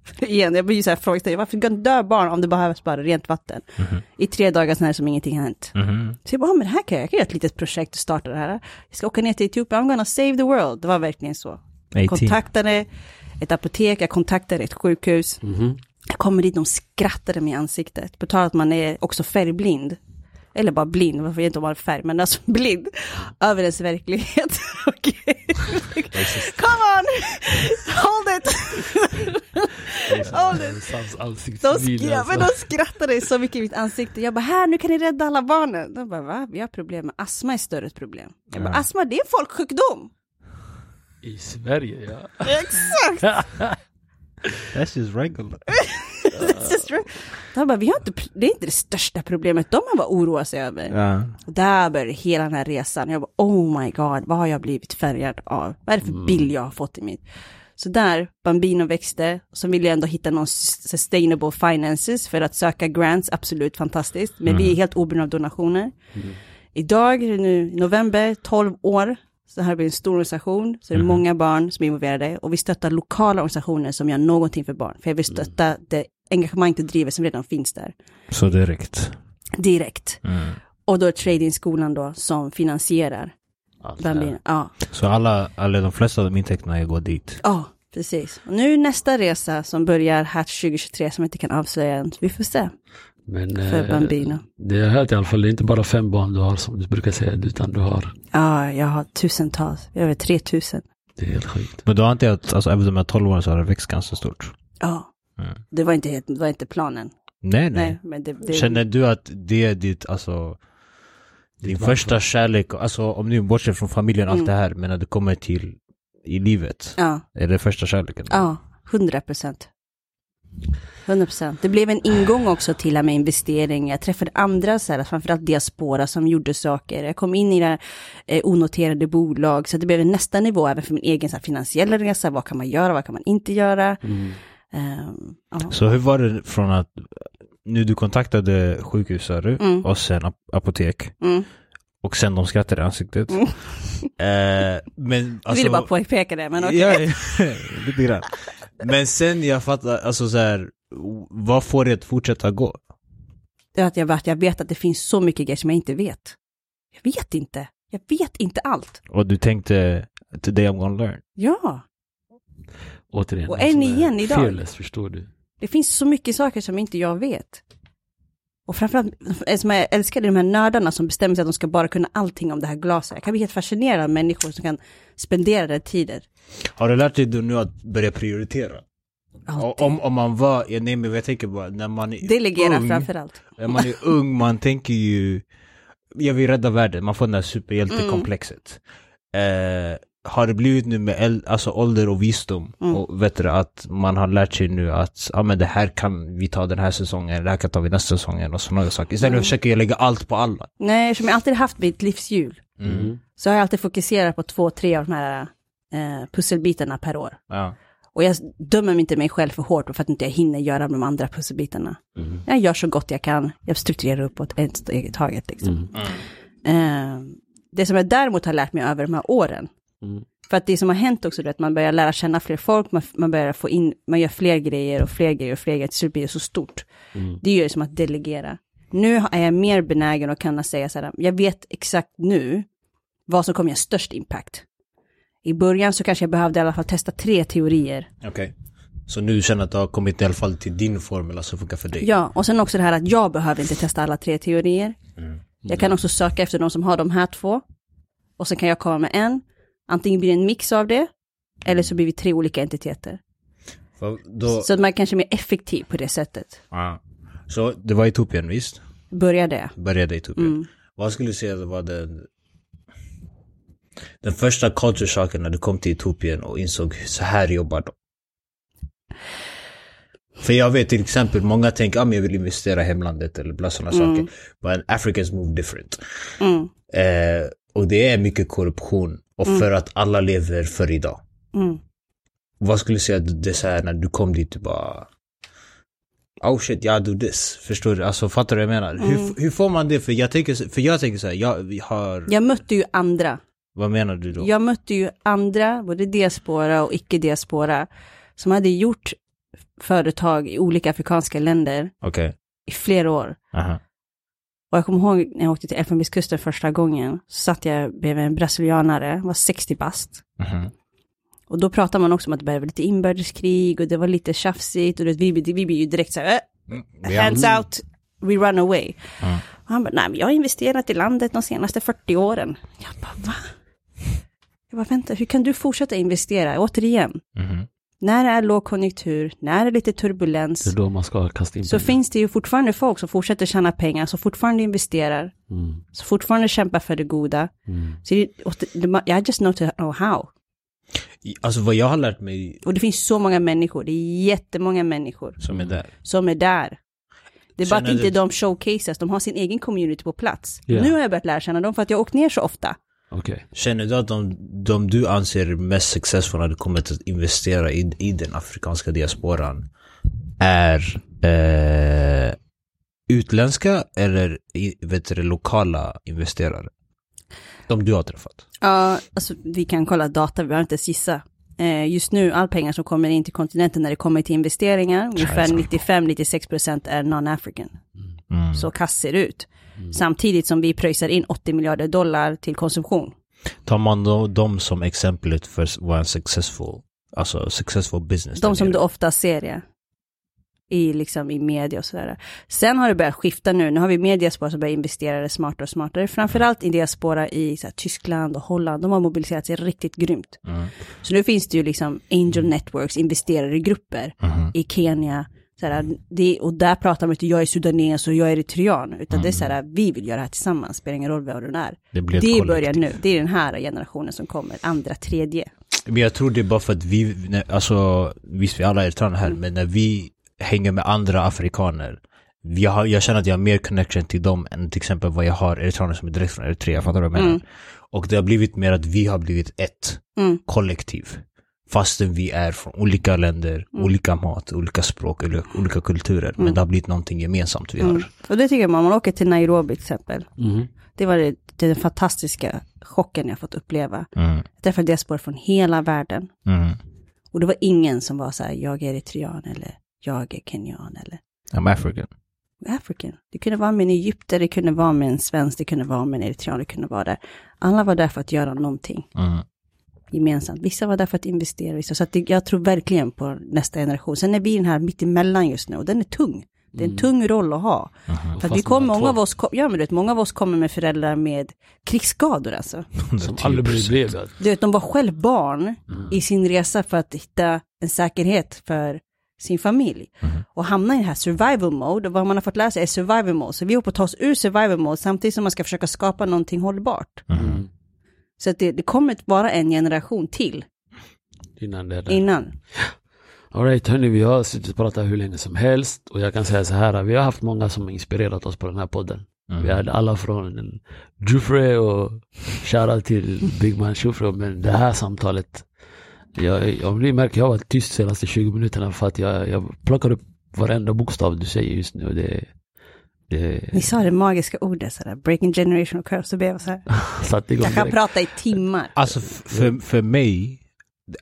Igen, jag blir ju så här frågeställd. Varför dör barn om det behövs bara rent vatten? Mhm. I tre dagar sen är det som ingenting hänt. Mhm. Så jag bara, ah, men det här kan jag, jag kan göra ett litet projekt och starta det här. Jag ska åka ner till Etiopien, I'm gonna save the world. Det var verkligen så. Jag 18. kontaktade ett apotek, jag kontaktade ett sjukhus. Mhm. Jag kommer dit, de skrattade mig i ansiktet. På tal att man är också färgblind. Eller bara blind, varför inte om man är färg, men alltså blind. Över ens verklighet. Okej. Come on! Hold it! De, skra- alltså. men de skrattade så mycket i mitt ansikte. Jag bara, här nu kan ni rädda alla barnen. De bara, va? Vi har problem med astma är större ett problem. Jag bara, Ja. astma det är en folksjukdom. I Sverige ja. Exakt! That's just regular. That's just right. De bara, vi har inte, det är inte det största problemet de har oroat sig över. Ja. Där började hela den här resan. Jag bara, oh my god, vad har jag blivit färgad av? Vad är det för bild jag har fått i mitt? Så där, Bambino växte, så ville ändå hitta någon sus- sustainable finances för att söka grants, absolut fantastiskt. Men vi är helt oberoende av donationer. Idag, är det nu i november, 12 år, så här blir en stor organisation, så det är många barn som är involverade och vi stöttar lokala organisationer som gör någonting för barn. För jag vill stötta det engagemang det driver som redan finns där, Så direkt. direkt. Mm. Och då är Trading-skolan då som finansierar Allt här. Ja, Så alla, eller de flesta av intäkterna går dit. ja, precis. Och nu nästa resa som börjar Hatch 2023 som jag inte kan avslöja än. Vi får se Men för eh, Bambino. det är helt i alla fall, det är inte bara fem barn du har som du brukar säga, utan du har, Ja, jag har tusentals, över 3000. det är helt sjukt. Men du har inte att, alltså även de här 12 åren så har det växt ganska stort. Ja, Mm. det var inte, helt, det var inte planen. Nej, nej. Nej, men det, det Känner du att det är ditt, alltså din första kärlek, alltså om du bortser från familjen och allt Mm. det här, men när du kommer till i livet, Ja, är det första kärleken? ja, 100 procent. 100 procent. Det blev en ingång också till här med investering. Jag träffade andra, så här, framförallt diaspora, som gjorde saker. Jag kom in i det här, eh, onoterade bolag, så det blev en nästa nivå även för min egen så här, finansiella resa. Vad kan man göra, vad kan man inte göra? Mm. Ja. Så hur var det från att, nu du kontaktade sjukhus sa du, Mm. och sen ap- apotek, Mm. och sen de skrattade i ansiktet. Mm. Eh, men Jag alltså, ville bara påpeka det, men okej. Ja, ja, lite grann. Men sen jag fattar, alltså så här, vad får det att fortsätta gå? Det är att jag, att jag vet att det finns så mycket grejer som jag inte vet. Jag vet inte. Jag vet inte allt. Och du tänkte, today I'm gonna learn. Ja, Återigen, Och än är igen idag. Fearless, förstår du. Det finns så mycket saker som inte jag vet. Och framförallt, som jag älskar de här nördarna som bestämmer sig att de ska bara kunna allting om det här glaset. Jag kan bli helt fascinerad av människor som kan spendera den tiden. Har du lärt dig nu att börja prioritera? Alltid. Om, om man var, jag, nej men jag tänker bara, när man är Delegera ung, framförallt. när man är ung, man tänker ju, jag vill rädda världen, man får det här superhjältekomplexet. Eh, har det blivit nu med äl- alltså ålder och visdom Mm. och vet du, att man har lärt sig nu att ja, men det här kan vi ta den här säsongen, det här kan ta vi nästa säsongen och sådana saker. Istället Mm. försöker jag lägga allt på alla. Nej, eftersom jag alltid haft mitt livshjul. Mm. Så har jag alltid fokuserat på två, tre av de här eh, pusselbitarna per år. Ja. Och jag dömer inte mig själv för hårt för att inte jag hinner göra de andra pusselbitarna. Mm. Jag gör så gott jag kan, jag strukturerar uppåt ett steg i taget. Liksom. Mm. Eh, det som jag däremot har lärt mig över de här åren, Mm. för att det som har hänt också, är att man börjar lära känna fler folk, man, man börjar få in, man gör fler grejer och fler grejer och fler grejer, till slut blir det så stort. Mm. Det är ju som att delegera. Nu är jag mer benägen att kunna säga så här, jag vet exakt nu vad som kommer göra störst impact. I början så kanske jag behövde i alla fall testa tre teorier. Okej. Så nu känner att du har kommit i alla fall till din formel som funkar för dig? Ja, och sen också det här att jag behöver inte testa alla tre teorier. Jag kan också söka efter de som har de här två. Och sen kan jag komma med en. Antingen blir det en mix av det, eller så blir vi tre olika entiteter. Då, Så att man kanske är mer effektiv på det sättet. ja. så det var Etiopien visst? Börja det. Började i Etiopien. Mm. Vad skulle du säga var den, den första culture shocken när du kom till Etiopien och insåg så här jobbar de? För jag vet till exempel, många tänker att ah, men jag vill investera i hemlandet eller bla sådana saker. But Africans move different. Mm. Eh, och det är mycket korruption. Och för att alla lever för idag. Mm. Vad skulle du säga det är så här när du kom dit, du bara... Oh shit, jag do this. Förstår du? Alltså fattar du vad jag menar? Hur, hur får man det? För jag tänker, för jag tänker så här, jag har... Jag mötte ju andra. Vad menar du då? Jag mötte ju andra, både diaspora och icke-diaspora, som hade gjort företag i olika afrikanska länder Okej. i flera år. Aha. Och jag kommer ihåg när jag åkte till Elfenbenskusten första gången, så satt jag bredvid en brasilianare, var 60 bast. Mhm. Och då pratar man också om att det började lite inbördeskrig och det var lite tjafsigt och det, vi, vi, blir ju direkt så här, äh, hands out, we run away. Och han bara, nej men jag har investerat i landet de senaste 40 åren. Jag bara, va? Jag bara, vänta, hur kan du fortsätta investera? Återigen, Mhm. När det är lågkonjunktur, när det är lite turbulens, Det är då man ska kasta in så pengar. finns det ju fortfarande folk som fortsätter tjäna pengar, som fortfarande investerar, Mm. som fortfarande kämpar för det goda. Mm. Så det, det, I just know to know how. Alltså vad jag har lärt mig Och det finns så många människor, det är jättemånga människor som är där. som är där. Det är bara att inte du- de showcases, de har sin egen community på plats. Ja. Nu har jag börjat lära känna dem för att jag åkt ner så ofta. Okej. Känner du att de, de du anser mest successful när du kommer till att investera i, i den afrikanska diasporan är eh, utländska eller vet du, det, lokala investerare? De du har träffat? Ja, alltså vi kan kolla data, vi har inte ens gissa. Eh, just nu, all pengar som kommer in till kontinenten när det kommer till investeringar, ungefär 95-96% är non-African. Så kass ser det ut. Samtidigt som vi pröjsar in 80 miljarder dollar till konsumtion. Tar man då dem som exemplet för vara en successful, alltså successful business? De som du ofta ser ja. I, liksom, I media och sådär. Sen har det börjat skifta nu. Nu har vi mer diaspora som börjar investera smartare och smartare. Framförallt i diaspora i här, Tyskland och Holland. De har mobiliserat sig riktigt grymt. Mm. Så nu finns det ju liksom angel networks, investerare i grupper Mhm. i Kenya. Så här, det, och där pratar man inte jag är sudanes och jag är eritrean. Utan det är så här, vi vill göra det här tillsammans, spelar ingen roll vad du är. Det Det kollektiv. börjar nu, det är den här generationen som kommer, andra, tredje. Men jag tror det är bara för att vi, alltså visst vi alla är eritreaner här, men när vi hänger med andra afrikaner, jag, har, jag känner att jag har mer connection till dem än till exempel vad jag har eritreaner som är direkt från Eritrea, fattar du vad jag menar? Och det har blivit mer att vi har blivit ett Mm. kollektiv. Fastän vi är från olika länder, olika mat, olika språk, eller olika kulturer. Men det har blivit någonting gemensamt vi har. Och det tycker jag, om man åker till Nairobi till exempel. Mhm. Det var det, det den fantastiska chocken jag fått uppleva. Mm. Jag träffade diaspora från hela världen. Mm. Och det var ingen som var så här, jag är eritrean eller jag är kenyan eller I'm African. African. Det kunde vara med en egypter, det kunde vara med en svensk, det kunde vara med en eritrean, det kunde vara där. Alla var där för att göra någonting Mm. Gemensamt. Vissa var där för att investera, vissa. Så att det, jag tror verkligen på nästa generation. Sen är vi den här mittemellan just nu och den är tung. Det är en tung roll att ha. För att vi mellan många av oss, kom- ja men du vet, många av oss kommer med föräldrar med krigsskador alltså. Som aldrig blir. Du vet, de var själv barn i sin resa för att hitta en säkerhet för sin familj. Och hamna i den här survival mode, och vad man har fått lära sig är survival mode. Så vi håller på att ta oss ur survival mode samtidigt som man ska försöka skapa någonting hållbart. Så att det, det kommer att vara en generation till Innan det är där. innan. Alright hörni, vi har suttit och pratat hur länge som helst och jag kan säga så här, vi har haft många som har inspirerat oss på den här podden. Vi hade alla från Jufre och shoutout till Big Man Jufre, men det här samtalet, jag, jag, ni märker jag har varit tyst de senaste 20 minuterna för att jag, jag plockar upp varenda bokstav du säger just nu och det, Ni sa det magiska ordet sådär, breaking generational curse, så blev jag så här. satte igång Jag kan direkt. prata i timmar. Alltså för, för mig,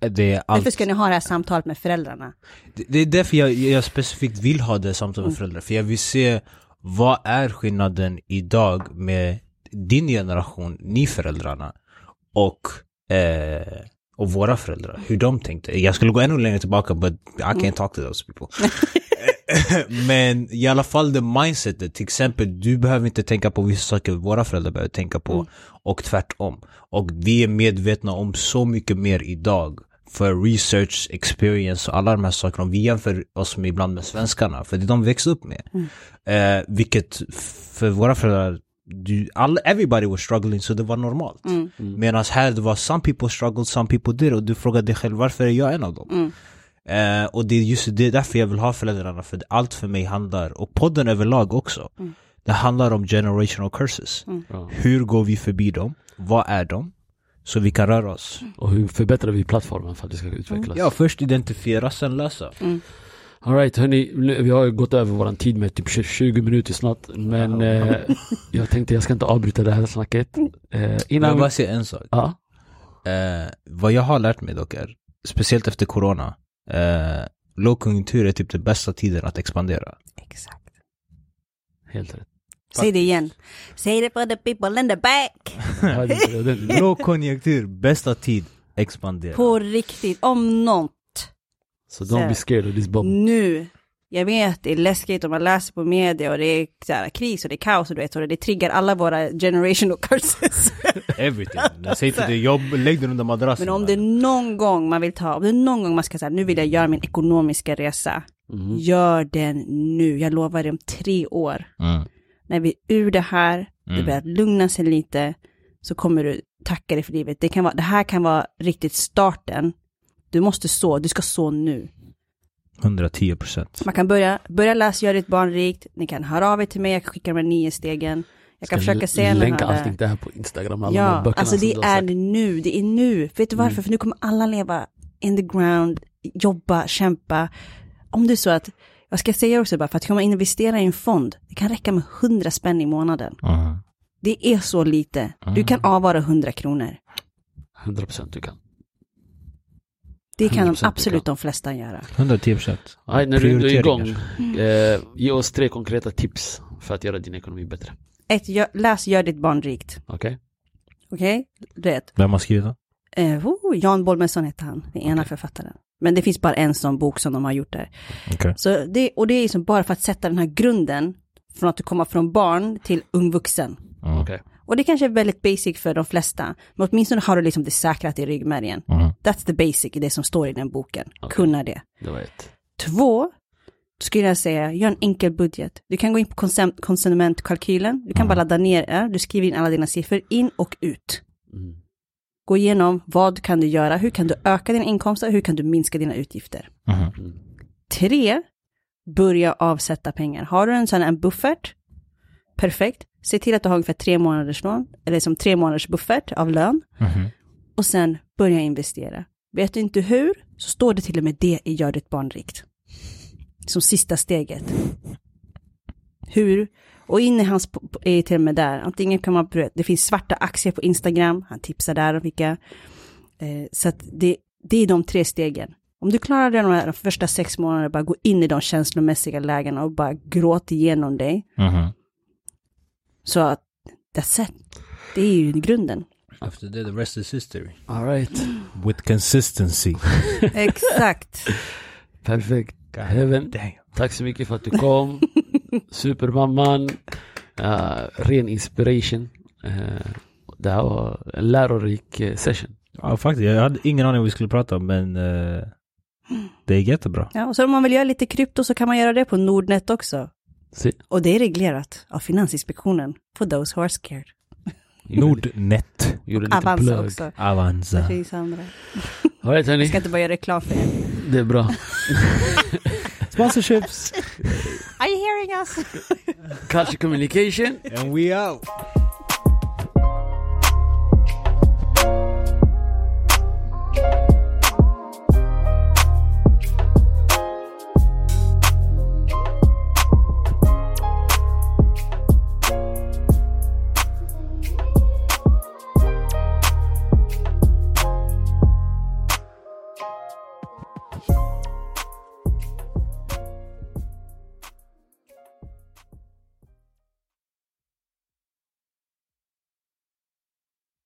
det är allt... Därför ska ni ha det här samtalet med föräldrarna. Det- Det är därför jag, jag specifikt vill ha det samtalet med föräldrar, för jag vill se vad är skillnaden idag med din generation, ni föräldrarna, och, eh, och våra föräldrar, hur de tänkte. Jag skulle gå ännu längre tillbaka, but I can't talk to those people. Men i alla fall det mindsetet, till exempel du behöver inte tänka på vissa saker våra föräldrar behöver tänka på och tvärtom. Och vi är medvetna om så mycket mer idag för research, experience och alla de här sakerna. Om vi jämför oss med ibland med svenskarna, för det de växte upp med. Eh, vilket för våra föräldrar, du, all, everybody was struggling så det var normalt. Medan här det var some people struggled, some people did och du frågade dig själv varför är jag en av dem? Eh, och det är just det är därför jag vill ha föräldrarna, för allt för mig handlar, och podden överlag också, det handlar om generational curses. Ja. Hur går vi förbi dem? Vad är de? Så vi kan röra oss. Och hur förbättrar vi plattformen för att det ska utvecklas? Ja, först identifiera, sen lösa. Alright hörni, nu- vi har ju gått över våran tid med typ 20 minuter snart. Men eh, jag tänkte jag ska inte avbryta det här snacket. Eh, Men jag innan... vill bara säga en sak. Ja, Eh, vad jag har lärt mig dock är, speciellt efter corona, eh, lågkonjunktur är typ den bästa tiden att expandera. Exakt. helt rätt. Säg det igen. Säg det for the people in the back. Lågkonjunktur, bästa tid, expandera. På riktigt, om något. Så don't be scared of this bubble. Nu. Jag vet, det är läskigt och man läser på media och det är så här, kris och det är kaos och du vet, och det triggar alla våra generational curses. Everything. Jag säger till dig, jobb, lägg den under madrassen. Men om det är någon gång man vill ta, om det är någon gång man ska säga, nu vill jag göra min ekonomiska resa. Mhm. Gör den nu, jag lovar dig om tre år. Mm. När vi är ur det här, det Mm. börjar lugna sig lite, så kommer du tacka dig för livet. Det, kan vara, det här kan vara riktigt starten. Du måste så, du ska så nu. 110 procent. Man kan börja, börja läsa Gör ditt barn rikt, ni kan höra av er till mig, jag kan skicka de här nio stegen. Jag kan försöka se när länka allting det här på Instagram. Alla de Ja, böckerna alltså det är. Mm. nu, det är nu. Vet du varför? För nu kommer alla leva in the ground, jobba, kämpa. Om det är så att, vad ska jag säga också bara, för att komma investera i en fond, det kan räcka med 100 spänn i månaden. Mm. Det är så lite. Du kan avvara 100 kronor. 100% du kan. Det kan 100% de absolut de flesta göra. 110 procent. När du är igång, eh, ge oss tre konkreta tips för att göra din ekonomi bättre. Ett, gör, läs Gör ditt barn rikt. Okej? Okej? Du vet. Vem har skrivit den? Eh, oh, Jan Bolmesson heter han, den ena författaren. Men det finns bara en sån bok som de har gjort där. Okej. Så det, och det är liksom bara för att sätta den här grunden från att du kommer från barn till ung vuxen. Mm. Okej. Och det kanske är väldigt basic för de flesta, men åtminstone har du liksom det säkrat i ryggmärgen. Mm. That's the basic, det som står i den boken. Okej. Kunna det. Det var ett. Två, skulle jag säga, gör en enkel budget. Du kan gå in på konsum- konsumentkalkylen, du kan bara ladda ner det, du skriver in alla dina siffror, in och ut. Mm. Gå igenom, vad kan du göra, hur kan du öka dina inkomster, hur kan du minska dina utgifter. Mhm. Tre, börja avsätta pengar. Har du en sån en buffert, perfekt. Se till att du har ungefär tre månaders lån, eller som tre månaders buffert av lön. Mhm. Och sen börja investera. Vet du inte hur, så står det till och med det i Gör ditt barn rikt. Som sista steget. Hur? Och in i hans, är till och med där, antingen kan man, det finns svarta aktier på Instagram, han tipsar där om vilka. Eh, så att det, det är de tre stegen. Om du klarar det de, här, de första sex månaderna, bara gå in i de känslomässiga lägena och bara gråta igenom dig. Mhm. Så att, that's it. Det är ju grunden. After that, the rest is history. Alright. With consistency. Exakt. Perfekt. Heaven, tack så mycket för att du kom. Supermamman. Uh, ren inspiration. Uh, det här var en lärorik eh, session. Ja, faktiskt. Jag hade ingen aning vad vi skulle prata om, men eh, det är jättebra. Ja, och så om man vill göra lite krypto så kan man göra det på Nordnet också. Se. Och det är reglerat av Finansinspektionen, for those who are scared. Nordnet. Gjorde en liten Avanza plugg. också. Avanza. Det finns andra. Hörni, Jag ska inte bara göra reklam för er. det är bra. Sponsorships. Are you hearing us? Culture communication. And we out.